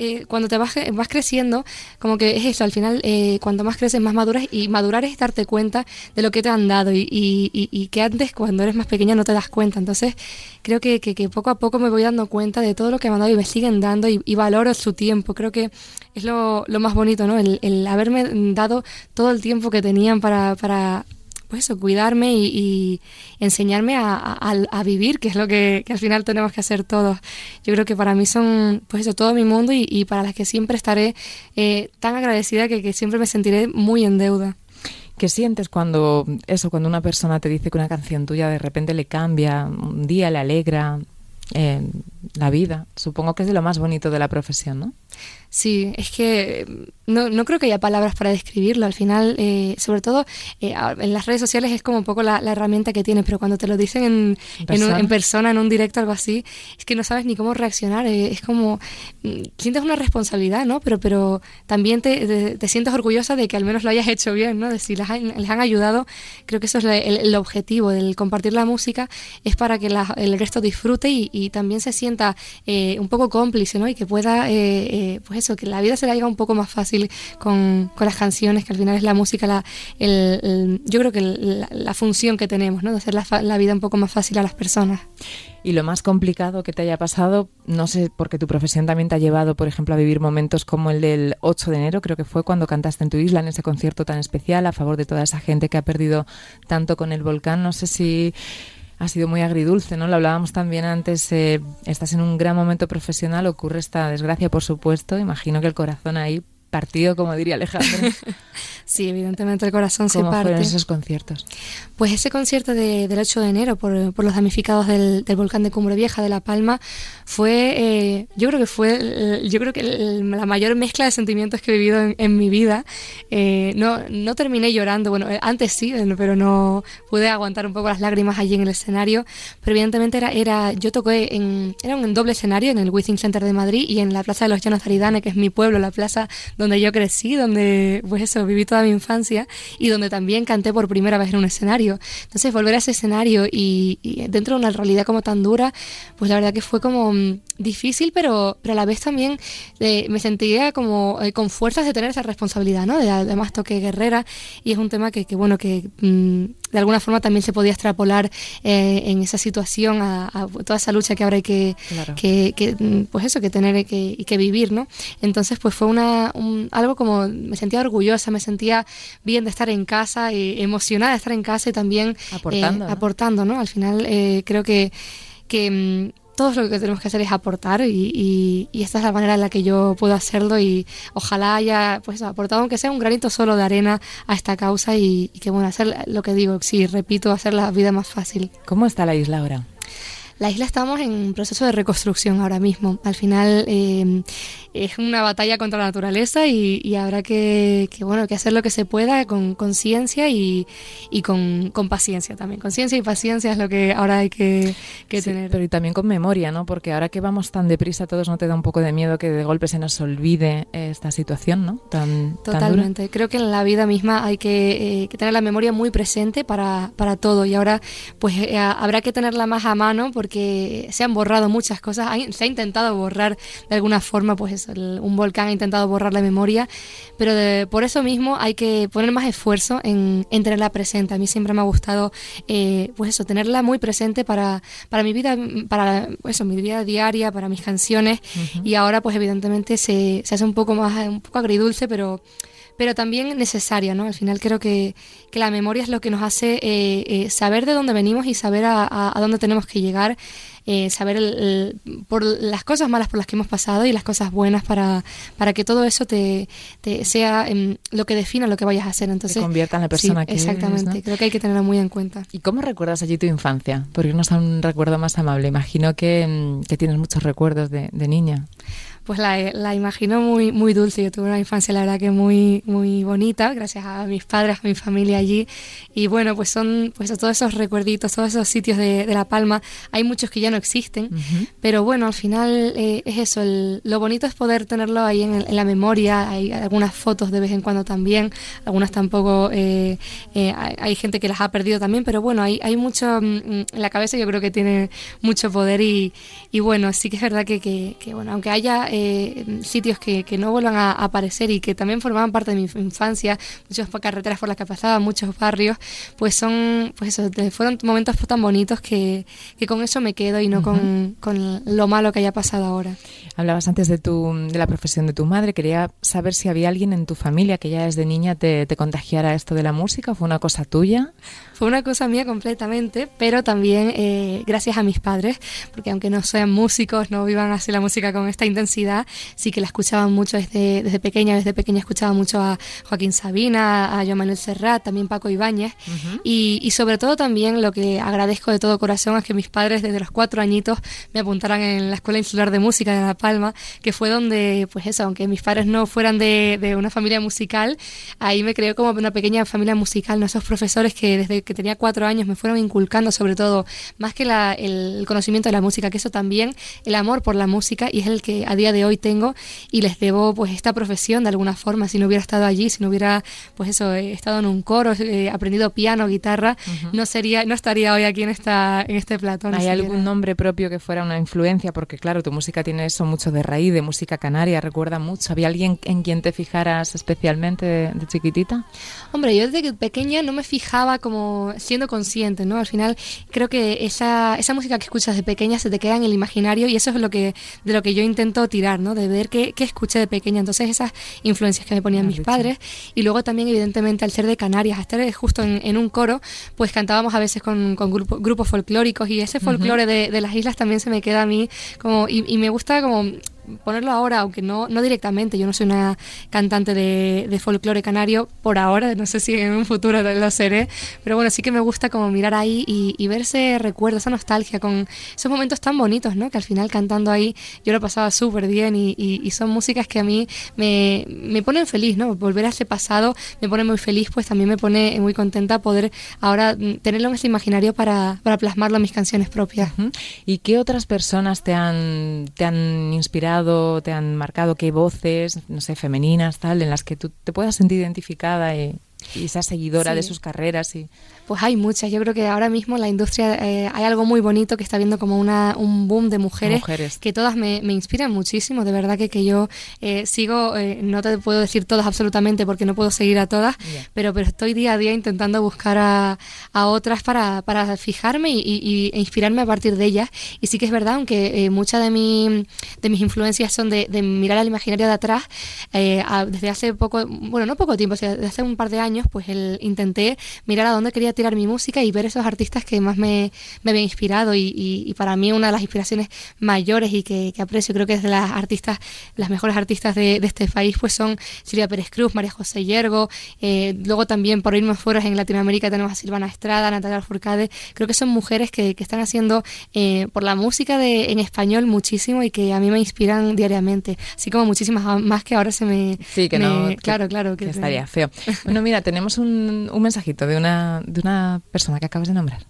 eh, cuando te vas, vas creciendo, como que es eso, al final, eh, cuanto más creces, más maduras, y madurar es darte cuenta de lo que te han dado, y, y- que antes, cuando eres más pequeña, no te das cuenta. Entonces, creo que, que- poco a poco me voy dando cuenta de todo lo que me han dado y me siguen dando, y, valoro su tiempo. Creo que es lo, lo más bonito, ¿no? El, haberme dado todo el tiempo que tenían para pues eso, cuidarme y, enseñarme a, vivir, que es lo que, al final tenemos que hacer todos. Yo creo que para mí son, pues eso, todo mi mundo y, para las que siempre estaré eh, tan agradecida que, que siempre me sentiré muy en deuda. ¿Qué sientes cuando eso, cuando una persona te dice que una canción tuya de repente le cambia, un día le alegra eh, la vida? Supongo que es de lo más bonito de la profesión, ¿no? Sí, es que mm, no, no creo que haya palabras para describirlo. Al final, eh, sobre todo eh, en las redes sociales es como un poco la, la herramienta que tiene, pero cuando te lo dicen en, ¿En en, un- persona? en persona, en un directo, algo así, es que no sabes ni cómo reaccionar. eh, es como, mm, sientes una responsabilidad, ¿no? Pero, pero también te, te- te sientes orgullosa de que al menos lo hayas hecho bien, ¿no? De si les han, les han ayudado, creo que eso es la- el, el objetivo del compartir la música, es para que la- el resto disfrute y, y también se sienta eh, un poco cómplice, ¿no? Y que pueda, eh, pues eso, que la vida se le haga un poco más fácil con, con las canciones, que al final es la música, la, el- yo creo que la, la función que tenemos, ¿no? De hacer la, la vida un poco más fácil a las personas. Y lo más complicado que te haya pasado, no sé, porque tu profesión también te ha llevado, por ejemplo, a vivir momentos como el del 8 de enero, creo que fue cuando cantaste en tu isla, en ese concierto tan especial, a favor de toda esa gente que ha perdido tanto con el volcán. No sé si ha sido muy agridulce, ¿no? Lo hablábamos también antes, eh, estás en un gran momento profesional, ocurre esta desgracia, por supuesto, imagino que el corazón ahí partido, como diría Alejandro. [laughs] Sí, evidentemente el corazón se ¿Cómo parte. fueron esos conciertos? Pues ese concierto de- del 8 de enero por, por los damnificados del, del volcán de Cumbre Vieja de La Palma fue, eh, yo creo que fue, el- yo creo que el- la mayor mezcla de sentimientos que he vivido en, en mi vida. Eh, no, no terminé llorando, bueno, eh, antes sí, eh, pero no pude aguantar un poco las lágrimas allí en el escenario. Pero evidentemente era, era yo toqué en, era un doble escenario en el Withing Center de Madrid y en la Plaza de los Llanos de Aridane, que es mi pueblo, la plaza donde yo crecí, donde, pues eso, viví toda mi infancia y donde también canté por primera vez en un escenario. Entonces, volver a ese escenario y, y dentro de una realidad como tan dura, pues la verdad que fue como mm, difícil, pero, pero a la vez también eh, me sentía como eh, con fuerzas de tener esa responsabilidad, ¿no? De, además toqué guerrera y es un tema que, que bueno, que mm, de alguna forma también se podía extrapolar eh, en esa situación a, a toda esa lucha que ahora hay que, Claro. que, que, mm, pues eso, que tener y que, y que vivir, ¿no? Entonces, pues fue una, un- algo como, me sentía orgullosa, me sentía bien de estar en casa, eh, emocionada de estar en casa y también Aportando, eh, ¿no? aportando, ¿no? Al final eh, creo que, que mm, todos lo que tenemos que hacer es aportar y, y- y esta es la manera en la que yo puedo hacerlo y ojalá haya pues aportado aunque sea un granito solo de arena a esta causa y, y que bueno, hacer lo que digo, sí, repito, hacer la vida más fácil. ¿Cómo está la isla ahora? La isla estamos en proceso de reconstrucción ahora mismo. Al final eh, es una batalla contra la naturaleza y, y habrá que, que, bueno que hacer lo que se pueda con conciencia y, y con, con paciencia también. Conciencia y paciencia es lo que ahora hay que, que Sí, tener. Pero y también con memoria, ¿no? Porque ahora que vamos tan deprisa, todos no te da un poco de miedo que de golpe se nos olvide eh, esta situación, ¿no? Tan, tan. Totalmente. Creo que en la vida misma hay que, eh, que tener la memoria muy presente para, para todo y ahora pues eh, habrá que tenerla más a mano porque se han borrado muchas cosas. Hay- se ha intentado borrar de alguna forma, pues el- un volcán ha intentado borrar la memoria, pero de- por eso mismo hay que poner más esfuerzo en, en tenerla presente. A mí siempre me ha gustado, eh, pues eso, tenerla muy presente para, para mi vida, para eso, mi vida diaria, para mis canciones y ahora pues evidentemente se, se hace un poco más, un poco agridulce, pero pero también necesaria, ¿no? Al final creo que, que la memoria es lo que nos hace eh, eh, saber de dónde venimos y saber a, a- a dónde tenemos que llegar, eh, saber el- el- por las cosas malas por las que hemos pasado y las cosas buenas para, para que todo eso te, te sea em, lo que defina lo que vayas a hacer. Entonces, convierta en la persona sí, que eres, Exactamente, ¿no? creo que hay que tenerlo muy en cuenta. ¿Y cómo recuerdas allí tu infancia? Por irnos a un recuerdo más amable. Imagino que, mm, que tienes muchos recuerdos de, de niña. Pues la, la imagino muy, muy dulce. Yo tuve una infancia, la verdad, que muy, muy bonita, gracias a mis padres, a mi familia allí. Y bueno, pues son pues todos esos recuerditos, todos esos sitios de, de La Palma. Hay muchos que ya no existen, Ujú. pero bueno, al final eh, es eso. el- lo bonito es poder tenerlo ahí en, el- en la memoria. Hay algunas fotos de vez en cuando también, algunas tampoco. eh, eh, hay, hay gente que las ha perdido también, pero bueno, hay, hay mucho mm, en la cabeza. Yo creo que tiene mucho poder y, y bueno, sí que es verdad que, que- que, bueno, aunque haya eh, sitios que, que no vuelvan a, aparecer y que también formaban parte de mi infancia, muchas carreteras por las que pasaba, muchos barrios, pues son, pues eso, fueron momentos tan bonitos que, que con eso me quedo y no con, con lo malo que haya pasado ahora. Hablabas antes de, tu, de la profesión de tu madre. Quería saber si había alguien en tu familia que ya desde niña te, te contagiara esto de la música. ¿Fue una cosa tuya? Fue una cosa mía completamente, pero también eh, gracias a mis padres, porque aunque no sean músicos, no vivan así la música con esta intensidad, sí que la escuchaban mucho desde, desde pequeña. Desde pequeña escuchaba mucho a Joaquín Sabina, a Joan Manuel Serrat, también Paco Ibáñez. y, y sobre todo también lo que agradezco de todo corazón es que mis padres desde los cuatro añitos me apuntaran en la Escuela Insular de Música de La Palma, que fue donde, pues eso, aunque mis padres no fueran de, de una familia musical, ahí me creó como una pequeña familia musical, ¿no? esos profesores que desde que tenía cuatro años me fueron inculcando sobre todo, más que la- el conocimiento de la música, que eso también, el amor por la música, y es el que a día de hoy tengo y les debo pues esta profesión de alguna forma, si no hubiera estado allí, si no hubiera pues eso, eh, estado en un coro, eh, aprendido piano, guitarra, no sería, no estaría hoy aquí en esta, en este platón. ¿Hay algún nombre propio que fuera una influencia? Porque claro, tu música tiene eso mucho de raíz, de música canaria, recuerda mucho. ¿Había alguien en quien te fijaras especialmente de, de chiquitita? Hombre, yo desde que pequeña no me fijaba como siendo consciente, ¿no? Al final creo que esa, esa música que escuchas de pequeña se te queda en el imaginario y eso es lo que de lo que yo intento tirar, ¿no? De ver qué, qué escuché de pequeña. Entonces esas influencias que me ponían mis padres y luego también evidentemente al ser de Canarias, a estar justo en, en un coro, pues cantábamos a veces con, con grupo- grupos folclóricos y ese folclore de, de las islas también se me queda a mí como y, y me gusta como ponerlo ahora, aunque no, no directamente, yo no soy una cantante de, de folclore canario por ahora, no sé si en un futuro lo seré, pero bueno, sí que me gusta como mirar ahí y, y ver ese recuerdo, esa nostalgia con esos momentos tan bonitos, ¿no? Que al final cantando ahí yo lo pasaba súper bien y, y- y son músicas que a mí me, me ponen feliz, ¿no? Volver a ese pasado me pone muy feliz, pues también me pone muy contenta poder ahora mm, tenerlo en ese imaginario para, para plasmarlo en mis canciones propias. ¿Y qué otras personas te han, te han inspirado, te han marcado? ¿Qué voces, no sé, femeninas, tal, en las que tú te puedas sentir identificada y, y seas seguidora Sí. de sus carreras? Y... Pues hay muchas. Yo creo que ahora mismo la industria eh, hay algo muy bonito que está viendo como una, un boom de mujeres, Mujeres. que todas me, me inspiran muchísimo. De verdad que, que yo eh, sigo, eh, no te puedo decir todas absolutamente porque no puedo seguir a todas, pero, pero estoy día a día intentando buscar a, a otras para, para fijarme y, y- e inspirarme a partir de ellas. Y sí que es verdad, aunque eh, muchas de, mi, de mis influencias son de, de mirar al imaginario de atrás, eh, a- desde hace poco, bueno, no poco tiempo, o sea, desde hace un par de años, pues el, intenté mirar a dónde quería tirar mi música y ver esos artistas que más me, me habían inspirado. Y, y- y para mí una de las inspiraciones mayores y que, que aprecio, creo que es de las artistas, las mejores artistas de, de este país, pues son Silvia Pérez Cruz, María José Yergo, eh, luego también por irnos fuera en Latinoamérica tenemos a Silvana Estrada, Natalia Furcade, creo que son mujeres que, que están haciendo eh, por la música de, en español muchísimo y que a mí me inspiran diariamente, así como muchísimas más que ahora se me... Sí, que me- no. que- Claro, claro. Que estaría feo. Bueno, mira, tenemos un, un mensajito de una, de una persona que acabas de nombrar.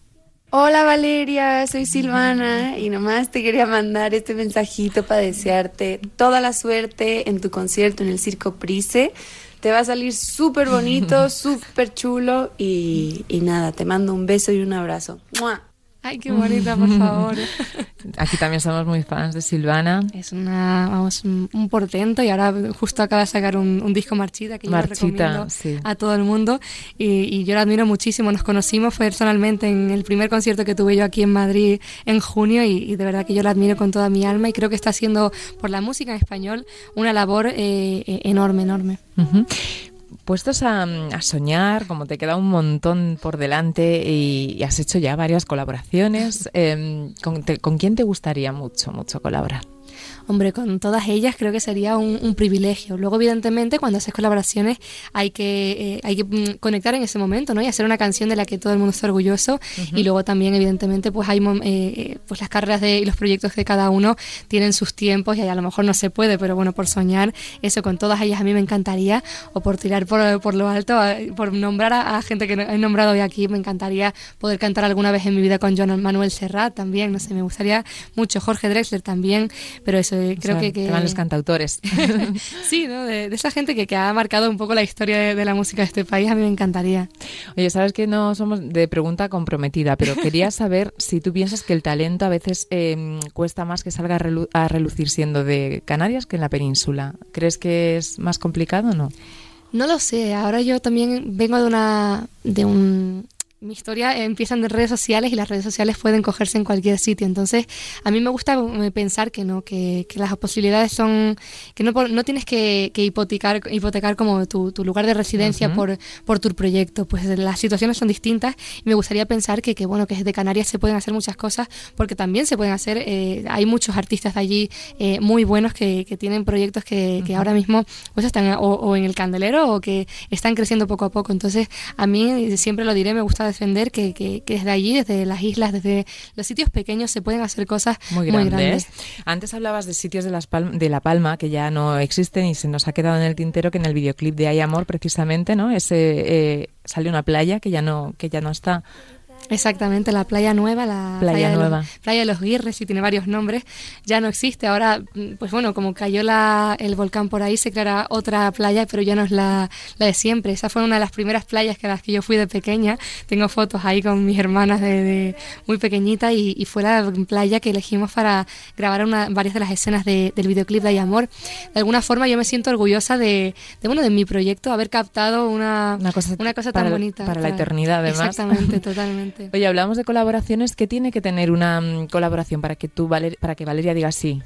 Hola Valeria, soy Silvana y nomás te quería mandar este mensajito para desearte toda la suerte en tu concierto en el Circo Price. Te va a salir súper bonito, [laughs] súper chulo y, y nada, te mando un beso y un abrazo. ¡Mua! Ay, qué bonita, por favor. [laughs] Aquí también somos muy fans de Silvana. Es una, vamos, un portento y ahora justo acaba de sacar un, un disco Marchita que yo recomiendo sí. a todo el mundo y, y yo la admiro muchísimo. Nos conocimos personalmente en el primer concierto que tuve yo aquí en Madrid en junio y, y de verdad que yo la admiro con toda mi alma y creo que está haciendo por la música en español una labor eh, eh, enorme, enorme. Ujú. Puestos a, a soñar, como te queda un montón por delante y, has hecho ya varias colaboraciones, em, ¿con, ¿con quién te gustaría mucho, mucho colaborar? Hombre, con todas ellas creo que sería un, un privilegio. Luego, evidentemente, cuando haces colaboraciones hay que, eh, hay que mm, conectar en ese momento, ¿no? Y hacer una canción de la que todo el mundo está orgulloso. Y luego también, evidentemente, pues hay eh, eh, pues las carreras de, y los proyectos de cada uno tienen sus tiempos y a lo mejor no se puede, pero bueno, por soñar, eso con todas ellas a mí me encantaría. O por tirar por, por lo alto, por nombrar a, a gente que he nombrado hoy aquí, me encantaría poder cantar alguna vez en mi vida con Joan Manuel Serrat también, no sé, me gustaría mucho. Jorge Drexler también, pero eso, eh, creo sea, que, que- van los cantautores. [laughs] sí, ¿no? De, de esa gente que, que ha marcado un poco la historia de, de la música de este país, a mí me encantaría. Oye, sabes que no somos de pregunta comprometida, pero quería [laughs] saber si tú piensas que el talento a veces em, cuesta más que salga a, relu- a relucir siendo de Canarias que en la península. ¿Crees que es más complicado o no? No lo sé, ahora yo también vengo de una de un mi historia empieza en redes sociales y las redes sociales pueden cogerse en cualquier sitio. Entonces, a mí me gusta eh, pensar que no, que, que las posibilidades son, que no, no tienes que, que hipotecar, hipotecar como tu, tu lugar de residencia por, por tu proyecto. Pues las situaciones son distintas y me gustaría pensar que, que bueno, que desde Canarias se pueden hacer muchas cosas porque también se pueden hacer, eh, hay muchos artistas de allí eh, muy buenos que, que tienen proyectos que, que ahora mismo pues están o, o en el candelero o que están creciendo poco a poco. Entonces, a mí siempre lo diré, me gusta defender que, que- que desde allí, desde las islas, desde los sitios pequeños se pueden hacer cosas Muy muy, grandes. Antes hablabas de sitios de, las Palm- de La Palma que ya no existen y se nos ha quedado en el tintero que en el videoclip de Hay Amor precisamente, ¿no? Ese eh, sale una playa que ya no que ya no está. Exactamente, la playa nueva, la Playa de Nueva. los, playa de los Guirres, y tiene varios nombres, ya no existe. Ahora, mm, pues bueno, como cayó la, el volcán por ahí, se creará otra playa, pero ya no es la, la de siempre. Esa fue una de las primeras playas que a las que yo fui de pequeña. Tengo fotos ahí con mis hermanas de, de muy pequeñita y, y fue la playa que elegimos para grabar una, varias de las escenas de- del videoclip de Hay Amor. De alguna forma yo me siento orgullosa de, de bueno, de mi proyecto, haber captado una, Una cosa, una cosa para, tan bonita. Para la eternidad, además. Exactamente, [laughs] totalmente. Oye, hablamos de colaboraciones. ¿Qué tiene que tener una mm, colaboración para que tú, Valer- para que Valeria diga sí?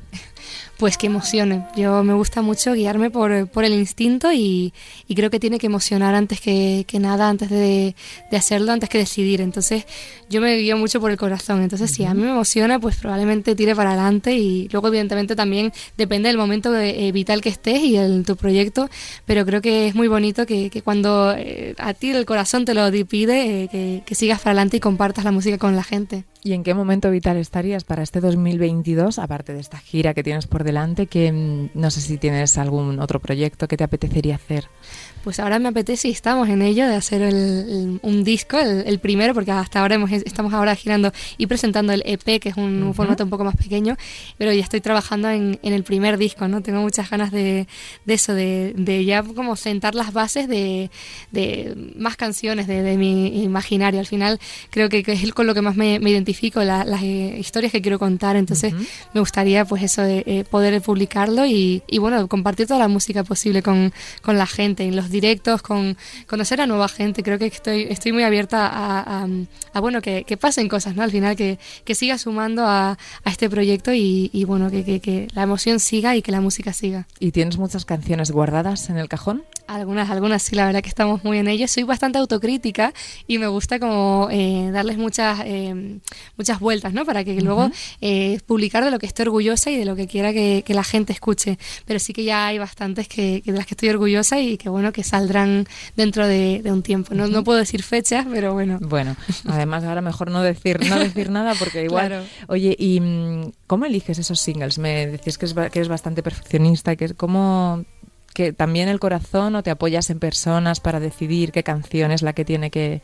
Pues que emocione. Yo me gusta mucho guiarme por, por el instinto y, y creo que tiene que emocionar antes que, que nada, antes de, de hacerlo, antes que decidir. Entonces yo me guío mucho por el corazón. Entonces si a mí me emociona, pues probablemente tire para adelante y luego evidentemente también depende del momento eh, vital que estés y el, tu proyecto, pero creo que es muy bonito que, que cuando eh, a ti el corazón te lo pide, eh, que, que sigas para adelante y compartas la música con la gente. ¿Y en qué momento vital estarías para este 2022, aparte de esta gira que tienes por delante, que mm, no sé si tienes algún otro proyecto que te apetecería hacer? Pues ahora me apetece y estamos en ello de hacer el, el- un disco, el, el primero, porque hasta ahora hemos, estamos ahora girando y presentando el EP, que es un, un formato un poco más pequeño, pero ya estoy trabajando en, en el primer disco, ¿no? Tengo muchas ganas de, de eso, de, de ya como sentar las bases de, de más canciones de, mi imaginario. Al final creo que, que es con lo que más me, me identifico, la- las eh, historias que quiero contar, entonces me gustaría pues eso de eh, poder publicarlo y, y, bueno, compartir toda la música posible con, con la gente, en los directos, con conocer a nueva gente. Creo que estoy, estoy muy abierta a, bueno, que, que pasen cosas, ¿no? Al final que, que siga sumando a, a este proyecto y, y, bueno, que, que la emoción siga y que la música siga. ¿Y tienes muchas canciones guardadas en el cajón? Algunas, algunas sí, la verdad que estamos muy en ello. Soy bastante autocrítica y me gusta como eh, darles muchas eh, muchas vueltas, ¿no? Para que luego eh, publicar de lo que estoy orgullosa y de lo que quiera que, que la gente escuche. Pero sí que ya hay bastantes que, que de las que estoy orgullosa y que bueno, que saldrán dentro de, de un tiempo. No, no puedo decir fechas, pero bueno. Bueno, además ahora mejor no decir no decir nada porque [laughs] igual. Claro. Oye, ¿y mm, cómo eliges esos singles? Me decís que, es, que eres bastante perfeccionista, que es cómo que también el corazón o te apoyas en personas para decidir qué canción es la que tiene que,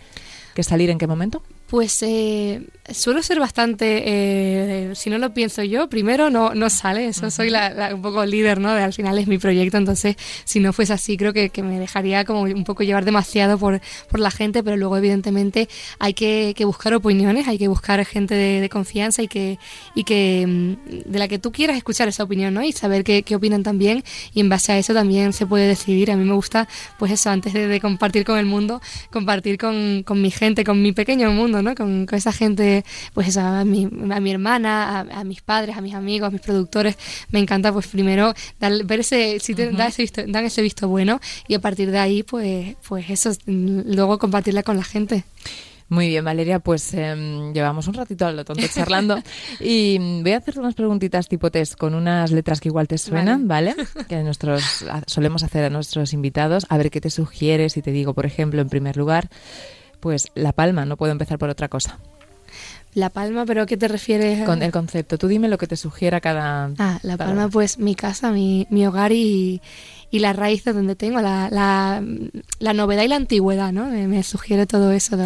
que salir en qué momento? Pues eh, suelo ser bastante, eh, si no lo pienso yo, primero no, no sale, eso soy la, la- un poco líder, ¿no? De, al final es mi proyecto, entonces si no fuese así creo que, que me dejaría como un poco llevar demasiado por, por la gente, pero luego evidentemente hay que, que buscar opiniones, hay que buscar gente de, de confianza y que, y que mm, de la que tú quieras escuchar esa opinión, ¿no? Y saber qué, qué opinan también y en base a eso también se puede decidir. A mí me gusta, pues eso, antes de, de compartir con el mundo, compartir con, con mi gente, con mi pequeño mundo, ¿no? Con, con esa gente, pues a mi, a mi hermana, a, a mis padres, a mis amigos, a mis productores. Me encanta, pues primero dar, ver ese, si te da ese visto, dan ese visto bueno y a partir de ahí, pues, pues eso, luego compartirla con la gente. Muy bien, Valeria, pues em, llevamos un ratito a lo tonto [laughs] charlando y voy a hacerte unas preguntitas tipo test con unas letras que igual te suenan, ¿vale? [laughs] Que a nuestros, solemos hacer a nuestros invitados, a ver qué te sugieres y te digo, por ejemplo, en primer lugar, pues La Palma, no puedo empezar por otra cosa. La Palma, pero ¿a qué te refieres? Con el concepto, tú dime lo que te sugiera cada... Ah, La Palma, pues mi casa, mi, mi hogar y, y la raíz de donde tengo, la, la, la novedad y la antigüedad, ¿no? Me, me sugiere todo eso.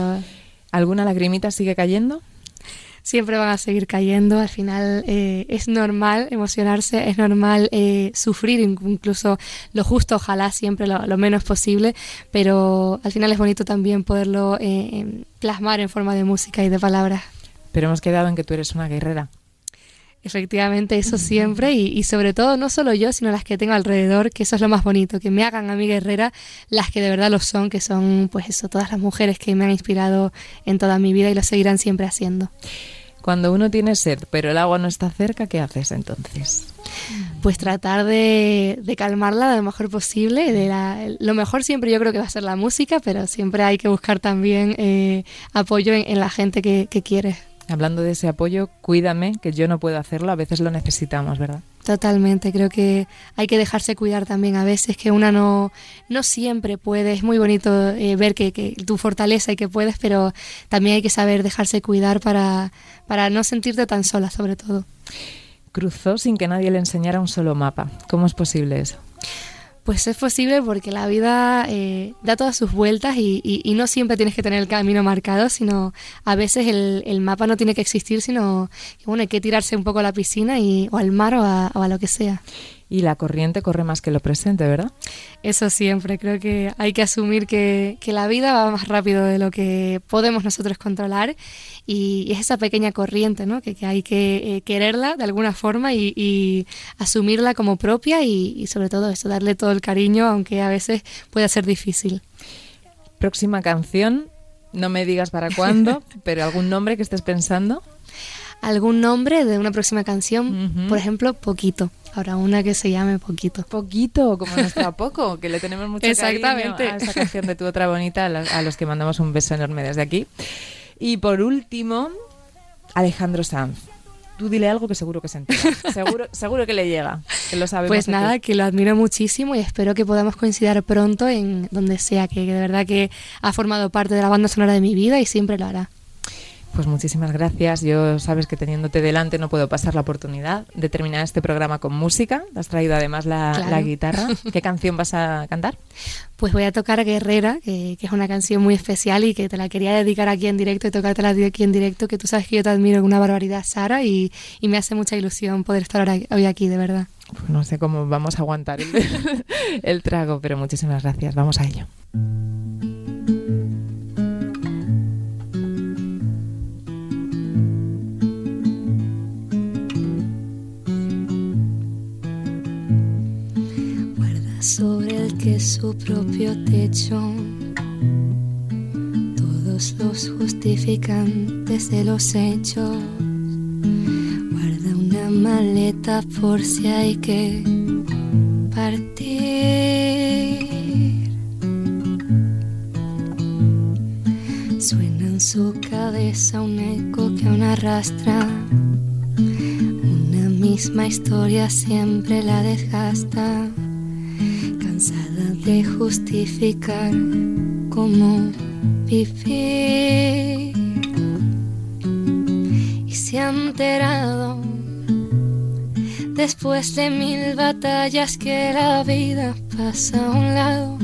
¿Alguna lagrimita sigue cayendo? Siempre van a seguir cayendo. Al final eh, es normal emocionarse, es normal eh, sufrir in- incluso lo justo, ojalá siempre lo, menos posible, pero al final es bonito también poderlo eh, plasmar en forma de música y de palabras. Pero hemos quedado en que tú eres una guerrera. Efectivamente, eso siempre y, y sobre todo no solo yo, sino las que tengo alrededor, que eso es lo más bonito, que me hagan a mí guerrera las que de verdad lo son, que son pues eso, todas las mujeres que me han inspirado en toda mi vida y lo seguirán siempre haciendo. Cuando uno tiene sed, pero el agua no está cerca, ¿qué haces entonces? pues tratar de, de calmarla de lo mejor posible. De la, lo mejor siempre yo creo que va a ser la música, pero siempre hay que buscar también eh, apoyo en, en la gente que, que quieres. Hablando de ese apoyo, cuídame, que yo no puedo hacerlo, a veces lo necesitamos, ¿verdad? Totalmente, creo que hay que dejarse cuidar también a veces, que una no, no siempre puede, es muy bonito eh, ver que, que tu fortaleza y que puedes, pero también hay que saber dejarse cuidar para, para no sentirte tan sola sobre todo. Cruzó sin que nadie le enseñara un solo mapa. ¿Cómo es posible eso? Pues es posible porque la vida eh, da todas sus vueltas y, y- y no siempre tienes que tener el camino marcado, sino a veces el, el mapa no tiene que existir, sino bueno, hay que tirarse un poco a la piscina y, o al mar o a, o a lo que sea. Y la corriente corre más que lo presente, ¿verdad? Eso siempre, creo que hay que asumir que, que la vida va más rápido de lo que podemos nosotros controlar y es esa pequeña corriente, ¿no? Que, que hay que eh, quererla de alguna forma y, y asumirla como propia y, y sobre todo eso, darle todo el cariño, aunque a veces pueda ser difícil. Próxima canción, no me digas para cuándo, [laughs] pero algún nombre que estés pensando. Algún nombre de una próxima canción, por ejemplo, Poquito. Habrá una que se llame Poquito. Poquito, como nuestra [laughs] Poco, que le tenemos mucho Exactamente. cariño a esa canción de Tu Otra Bonita, a los, que mandamos un beso enorme desde aquí. Y por último, Alejandro Sanz. Tú dile algo que seguro que se entera. [laughs] Seguro, seguro que le llega, que lo sabemos. Pues nada, que lo admiro muchísimo y espero que podamos coincidir pronto en donde sea, que de verdad que ha formado parte de la banda sonora de mi vida y siempre lo hará. Pues muchísimas gracias. Yo sabes que teniéndote delante no puedo pasar la oportunidad de terminar este programa con música. Has traído además la, Claro. la guitarra. [laughs] ¿Qué canción vas a cantar? Pues voy a tocar Guerrera, que, que es una canción muy especial y que te la quería dedicar aquí en directo y tocártela aquí en directo, que tú sabes que yo te admiro en una barbaridad, Sara, y, y me hace mucha ilusión poder estar hoy aquí, de verdad. Pues no sé cómo vamos a aguantar el, [laughs] el trago, pero muchísimas gracias. Vamos a ello. Sobre el que su propio techo todos los justificantes de los hechos. Guarda una maleta por si hay que partir. Suena en su cabeza un eco que aún arrastra. Una misma historia siempre la desgasta de justificar cómo vivir. Y se ha enterado después de mil batallas que la vida pasa a un lado.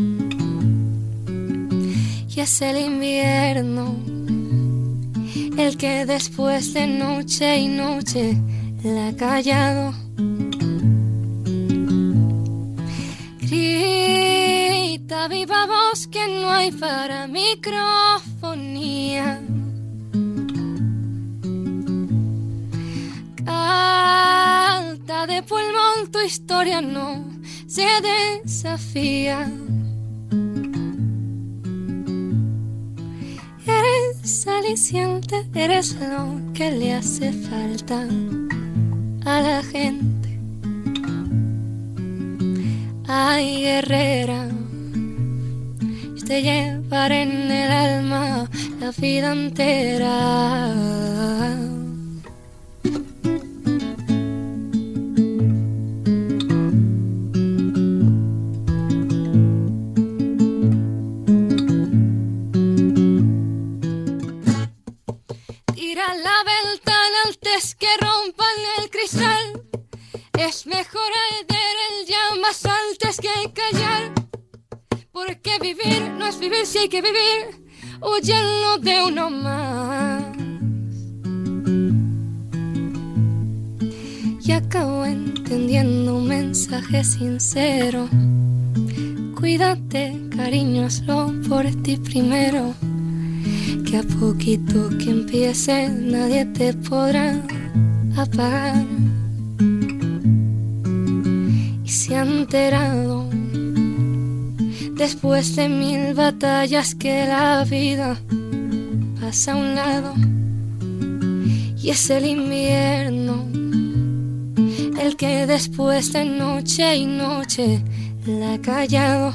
Y es el invierno el que después de noche y noche la ha callado. Viva voz que no hay para microfonía. Alta de pulmón, tu historia no se desafía. Eres aliciente, eres lo que le hace falta a la gente. Ay, guerrera, te llevaré en el alma la vida entera. Tira la ventana antes que rompan el cristal. Es mejor Porque vivir no es vivir si hay que vivir huyendo de uno más. Y acabo entendiendo un mensaje sincero. Cuídate, cariño, hazlo por ti primero. Que a poquito que empiece nadie te podrá apagar. Y se ha enterado después de mil batallas que la vida pasa a un lado. Y es el invierno el que después de noche y noche la ha callado.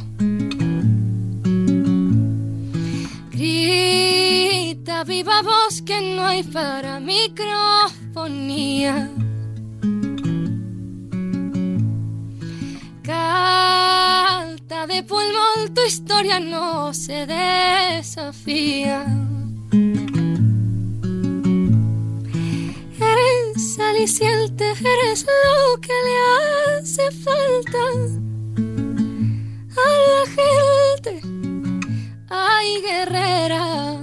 Grita viva voz que no hay para microfonía. De pulmón, tu historia no se desafía. Eres aliciente, eres lo que le hace falta a la gente. Ay, guerrera,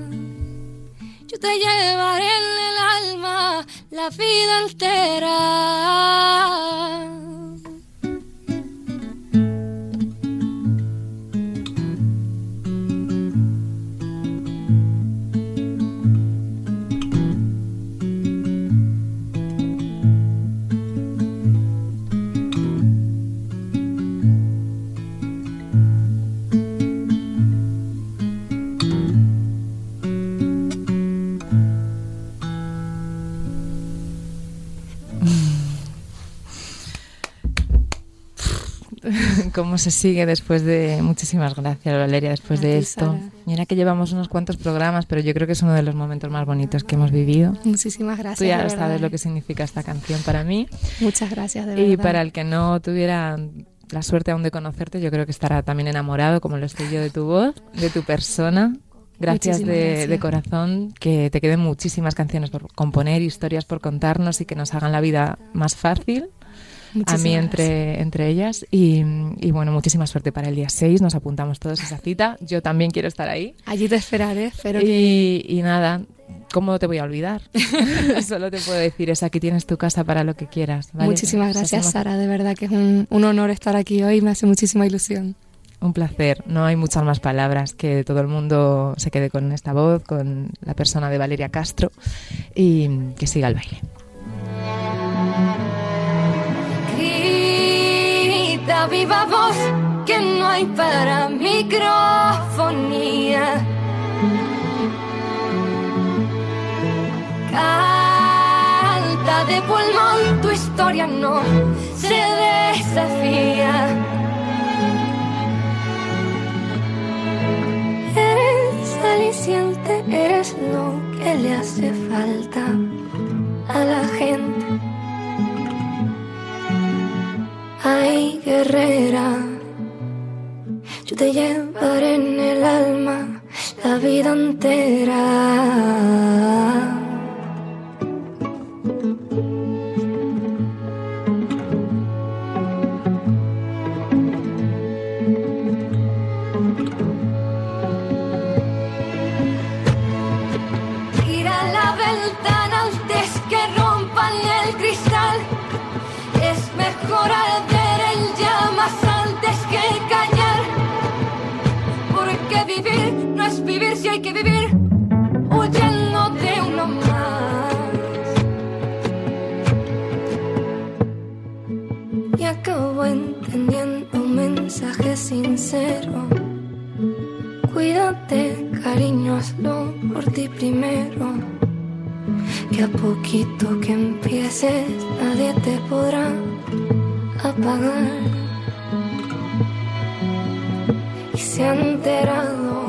yo te llevaré en el alma la vida entera. ¿Cómo se sigue después de... Muchísimas gracias, Valeria, después A de esto. Sara. Mira que llevamos unos cuantos programas, pero yo creo que es uno de los momentos más bonitos que hemos vivido. Muchísimas gracias. Tú ya sabes verdad. lo que significa esta canción para mí. Muchas gracias, de Y verdad. para el que no tuviera la suerte aún de conocerte, yo creo que estará también enamorado, como lo estoy yo, de tu voz, de tu persona. Gracias de, gracias. de corazón, que te queden muchísimas canciones por componer, historias por contarnos y que nos hagan la vida más fácil. A Muchísimas mí gracias. entre, entre ellas. Y, y bueno, muchísima suerte para el día 6. Nos apuntamos todos a esa cita. Yo también quiero estar ahí. Allí te esperaré, espero que... Y, y nada, ¿cómo te voy a olvidar? [laughs] Solo te puedo decir, es aquí tienes tu casa para lo que quieras. ¿vale? Muchísimas gracias, Sara, de verdad que es un, un honor estar aquí hoy, me hace muchísima ilusión. Un placer. No hay muchas más palabras que todo el mundo se quede con esta voz, con la persona de Valeria Castro y que siga el baile. Viva voz que no hay para microfonía. Canta de pulmón, tu historia no se desafía. Eres aliciente, eres lo que le hace falta a la gente. Ay, guerrera, yo te llevaré en el alma la vida entera. Cuídate, cariño, hazlo por ti primero. Que a poquito que empieces, nadie te podrá apagar. Y se ha enterado,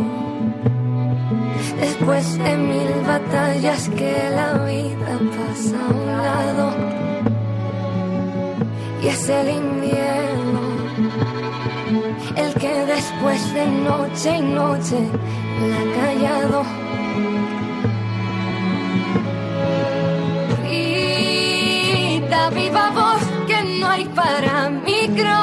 después de mil batallas, que la vida pasa a un lado. Y es el invierno el que después de noche y noche la ha callado. Grita viva voz que no hay para microfonía.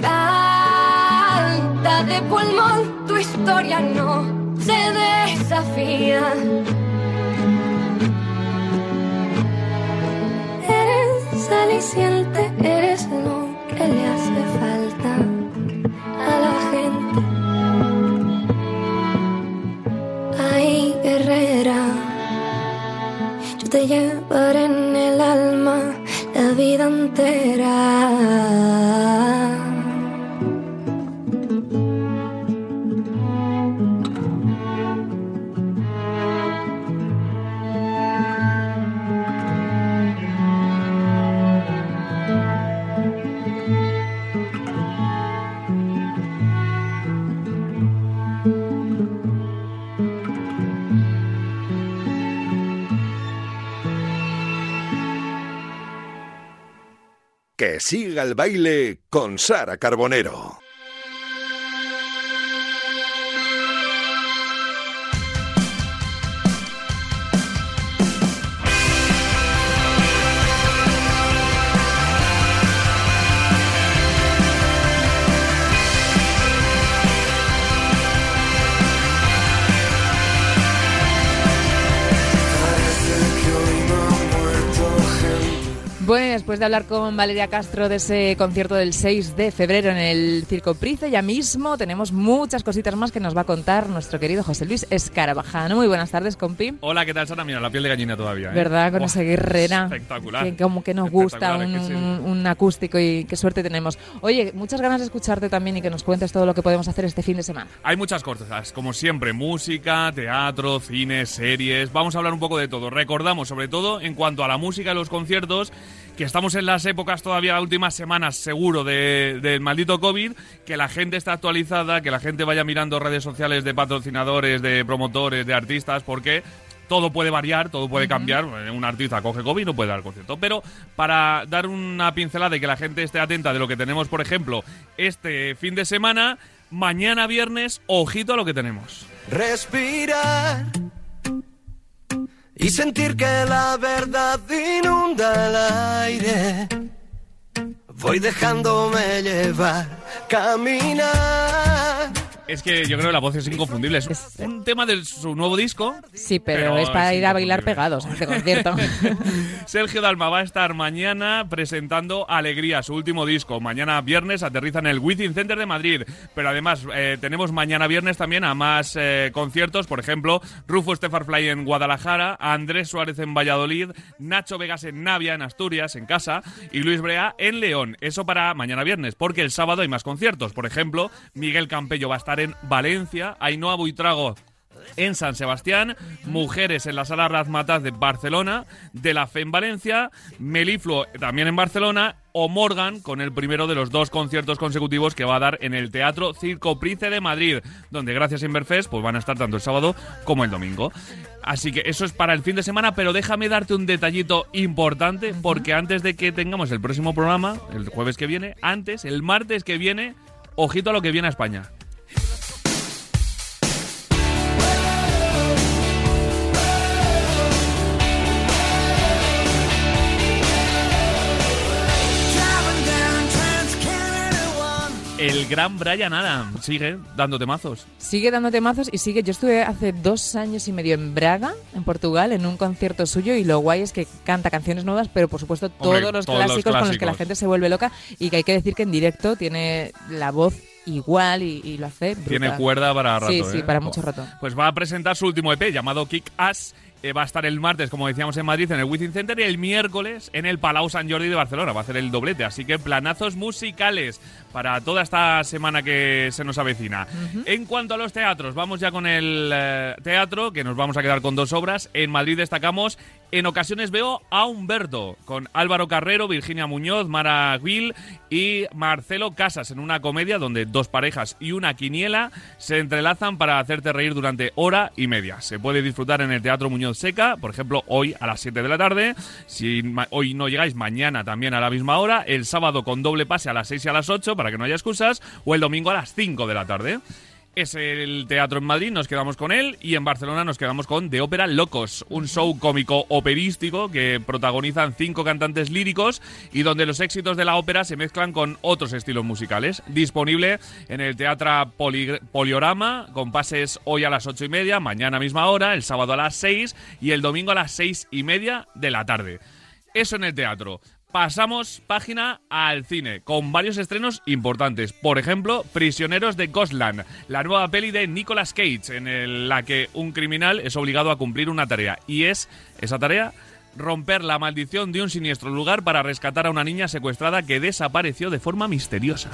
Canta de pulmón, tu historia no se desafía. Eres aliciente, eres lo que le hace falta a la gente. Ay, guerrera, yo te llevaré en el alma la vida entera. Siga el baile con Sara Carbonero. Después de hablar con Valeria Castro de ese concierto del 6 de febrero en el Circo Price, ya mismo tenemos muchas cositas más que nos va a contar nuestro querido José Luis Escarabajano. Muy buenas tardes, compi. Hola, ¿qué tal, Sara? Mira, la piel de gallina todavía. ¿eh? ¿Verdad? Con esa guerrera. Espectacular. Que como que nos gusta un, Espectacular, es que sí. un- un acústico y qué suerte tenemos. Oye, muchas ganas de escucharte también y que nos cuentes todo lo que podemos hacer este fin de semana. Hay muchas cosas, como siempre, música, teatro, cine, series. Vamos a hablar un poco de todo. Recordamos, sobre todo, en cuanto a la música y los conciertos, que estamos en las épocas todavía, las últimas semanas, seguro, de- del maldito COVID, que la gente está actualizada, que la gente vaya mirando redes sociales de patrocinadores, de promotores, de artistas, porque todo puede variar, todo puede cambiar. Un artista coge COVID y no puede dar concierto. Pero para dar una pincelada y que la gente esté atenta de lo que tenemos, por ejemplo, este fin de semana, mañana viernes, ojito a lo que tenemos. Respirar y sentir que la verdad inunda el aire. Voy dejándome llevar, caminar. Es que yo creo que la voz es inconfundible. Es Es- un tema de su nuevo disco. Sí, pero, Pero es para es ir a bailar pegados a este concierto. [laughs] Sergio Dalma va a estar mañana presentando Alegría, su último disco. Mañana viernes aterriza en el Within Center de Madrid. Pero además eh, tenemos mañana viernes también a más eh, conciertos. Por ejemplo, Rufo Estefarfly en Guadalajara, Andrés Suárez en Valladolid, Nacho Vegas en Navia, en Asturias, en casa, y Luis Brea en León. Eso para mañana viernes, porque el sábado hay más conciertos. Por ejemplo, Miguel Campello va a estar en Valencia, Ainhoa Buitrago en San Sebastián, Mujeres en la Sala Razmataz de Barcelona, De la Fe en Valencia, Melifluo también en Barcelona, o Morgan con el primero de los dos conciertos consecutivos que va a dar en el Teatro Circo Price de Madrid, donde gracias a Inverfest pues van a estar tanto el sábado como el domingo. Así que eso es para el fin de semana, pero déjame darte un detallito importante, porque antes de que tengamos el próximo programa, el jueves que viene, antes, el martes que viene, ojito a lo que viene a España. El gran Brian Adam sigue dando temazos. Sigue dándote mazos y sigue. Yo estuve hace dos años y medio en Braga, en Portugal, en un concierto suyo y lo guay es que canta canciones nuevas, pero por supuesto Hombre, todos los todos los clásicos con los que la clásicos. gente se vuelve loca y que hay que decir que en directo tiene la voz igual y, y lo hace. brutal. Tiene cuerda para rato. Sí, sí, ¿eh? para mucho rato. Pues va a presentar su último EP llamado Kick Ass. Eh, va a estar el martes, como decíamos en Madrid, en el Within Center y el miércoles en el Palau Sant Jordi de Barcelona. Va a hacer el doblete. Así que planazos musicales para toda esta semana que se nos avecina. En cuanto a los teatros, vamos ya con el eh, teatro, que nos vamos a quedar con dos obras. En Madrid destacamos En ocasiones veo a Humberto, con Álvaro Carrero, Virginia Muñoz, Mara Will y Marcelo Casas, en una comedia donde dos parejas y una quiniela se entrelazan para hacerte reír durante hora y media. Se puede disfrutar en el Teatro Muñoz Seca, por ejemplo, hoy a las 7 de la tarde. Si hoy no llegáis, mañana también a la misma hora. El sábado con doble pase a las 6 y a las 8 para que no haya excusas. O el domingo a las 5 de la tarde. Es el teatro en Madrid, nos quedamos con él y en Barcelona nos quedamos con The Ópera Locos, un show cómico operístico que protagonizan cinco cantantes líricos y donde los éxitos de la ópera se mezclan con otros estilos musicales. Disponible en el Teatro Poli- Poliorama con pases hoy a las ocho y media, mañana misma hora, el sábado a las seis y el domingo a las seis y media de la tarde. Eso en el teatro. Pasamos página al cine, con varios estrenos importantes. Por ejemplo, Prisioneros de Gosland, la nueva peli de Nicolas Cage, en el- la que un criminal es obligado a cumplir una tarea. Y es esa tarea romper la maldición de un siniestro lugar para rescatar a una niña secuestrada que desapareció de forma misteriosa.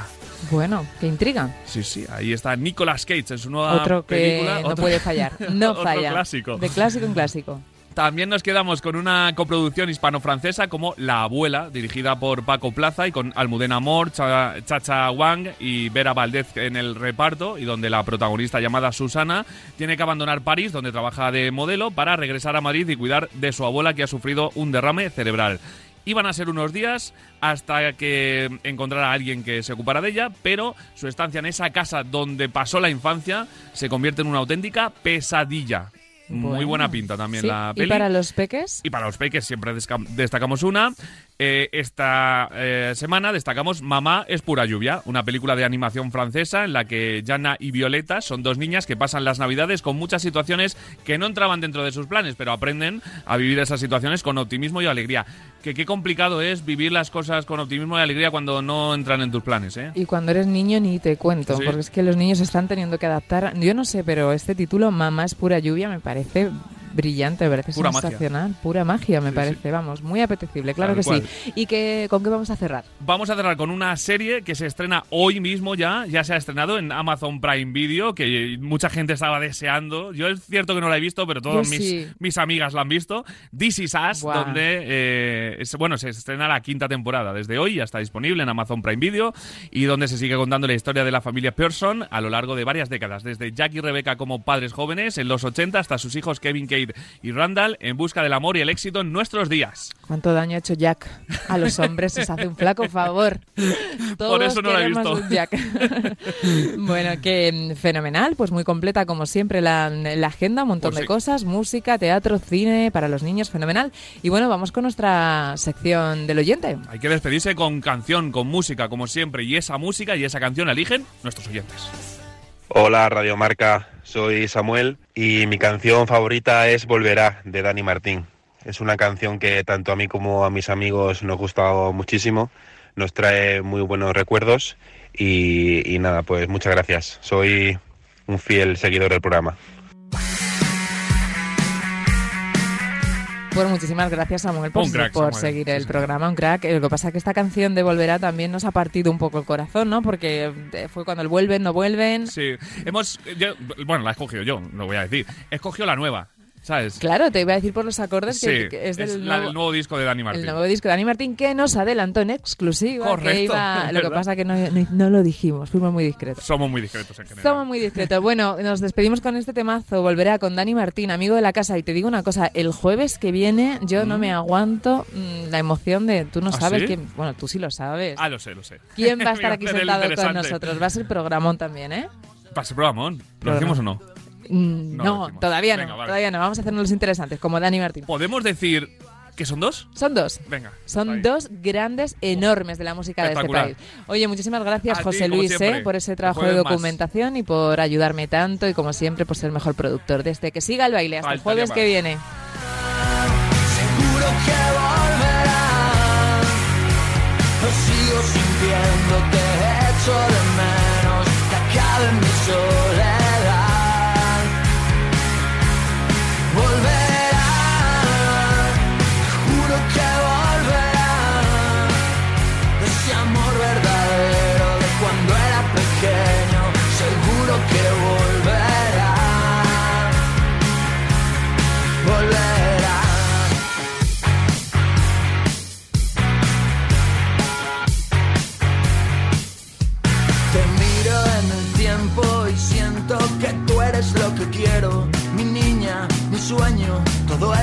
Bueno, qué intriga. Sí, sí, ahí está Nicolas Cage en su nueva Otro que película. no Otro- puede fallar. No [laughs] otro falla. clásico. De clásico en clásico. También nos quedamos con una coproducción hispano-francesa como La Abuela, dirigida por Paco Plaza y con Almudena Amor, Cha- Chacha Wang y Vera Valdez en el reparto, y donde la protagonista llamada Susana tiene que abandonar París, donde trabaja de modelo, para regresar a Madrid y cuidar de su abuela que ha sufrido un derrame cerebral. Iban a ser unos días hasta que encontrara a alguien que se ocupara de ella, pero su estancia en esa casa donde pasó la infancia se convierte en una auténtica pesadilla. Muy buena pinta también Sí, la ¿Y peli. para los peques? Y para los peques siempre destacamos una. Eh, esta eh, semana destacamos Mamá es pura lluvia, una película de animación francesa en la que Jana y Violeta son dos niñas que pasan las navidades con muchas situaciones que no entraban dentro de sus planes, pero aprenden a vivir esas situaciones con optimismo y alegría. Que qué complicado es vivir las cosas con optimismo y alegría cuando no entran en tus planes, ¿eh? Y cuando eres niño ni te cuento, Sí. porque es que los niños están teniendo que adaptar. Yo no sé, pero este título, Mamá es pura lluvia, me parece brillante, me parece Pura magia. sensacional. Pura magia, me Sí, parece, vamos, muy apetecible, claro que cual. sí. ¿Y que, con qué vamos a cerrar? Vamos a cerrar con una serie que se estrena hoy mismo ya, ya se ha estrenado en Amazon Prime Video, que mucha gente estaba deseando. Yo es cierto que no la he visto, pero todas mis, sí. mis amigas la han visto. This Is Us, Buah. donde eh, es- bueno, se estrena la quinta temporada. Desde hoy ya está disponible en Amazon Prime Video y donde se sigue contando la historia de la familia Pearson a lo largo de varias décadas, desde Jack y Rebecca como padres jóvenes en los 80 hasta sus hijos Kevin, Y Randall en busca del amor y el éxito en nuestros días. ¿Cuánto daño ha hecho Jack a los hombres? Os hace un flaco favor. [laughs] Todos eso no la he visto. Jack. [laughs] bueno, que mm, fenomenal, pues muy completa como siempre la, la agenda, un montón Pues de sí. cosas, música, teatro, cine para los niños, fenomenal. Y bueno, vamos con nuestra sección del oyente. Hay que despedirse con canción, con música, como siempre, y esa música y esa canción la eligen nuestros oyentes. Hola Radio Marca, soy Samuel y mi canción favorita es Volverá de Dani Martín. Es una canción que tanto a mí como a mis amigos nos gusta muchísimo, nos trae muy buenos recuerdos y, y nada, pues muchas gracias. Soy un fiel seguidor del programa. Pues muchísimas gracias, Samuel, por, crack, por Samuel. seguir el sí. programa. Un crack. Eh, Lo que pasa es que esta canción de Volverá también nos ha partido un poco el corazón, ¿no? Porque eh, fue cuando el vuelven, no vuelven. Sí, hemos. yo- bueno, la he escogido yo, lo voy a decir. He escogido la nueva, ¿sabes? Claro, te iba a decir por los acordes Sí, que, que es del la nuevo, disco de Dani el Martín. nuevo disco de Dani Martín que nos adelantó en exclusiva. que Correcto, iba- es lo que pasa que no, no- no lo dijimos, fuimos muy discretos. Somos muy discretos en general. Somos muy discretos. Bueno, nos despedimos con este temazo. Volverá con Dani Martín, amigo de la casa. Y te digo una cosa, el jueves que viene yo no me aguanto mm, la emoción de... Tú no ¿Ah, sabes sí? quién... Bueno, tú sí lo sabes. Ah, lo sé, lo sé. ¿Quién va a [laughs] estar aquí sentado con nosotros? Va a ser programón también, ¿eh? Pase programón. ¿Lo Programa. decimos o no? Mm, No lo todavía Venga, no, vale. todavía no. Vamos a hacernos los interesantes, como Dani Martín. ¿Podemos decir que son dos? Son dos. Venga. Son ahí. dos grandes, enormes de la música de este país. Oye, muchísimas gracias, A José Luis, siempre. eh, por ese trabajo de más. documentación y por ayudarme tanto y, como siempre, por ser el mejor productor. Desde que siga el baile hasta el jueves más. que viene. Seguro que volverás. No sigo sintiéndote, echo de menos que acabe mi soledad.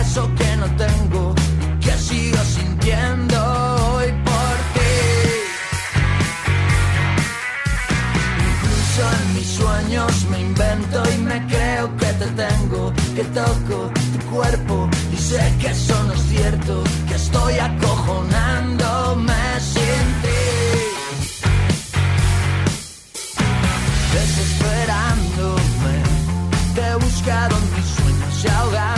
Eso que no tengo, que sigo sintiendo hoy por ti. Incluso en mis sueños me invento y me creo que te tengo, que toco tu cuerpo y sé que eso no es cierto, que estoy acojonándome sin ti. desesperándome. Te he buscado en mis sueños y ahogándome.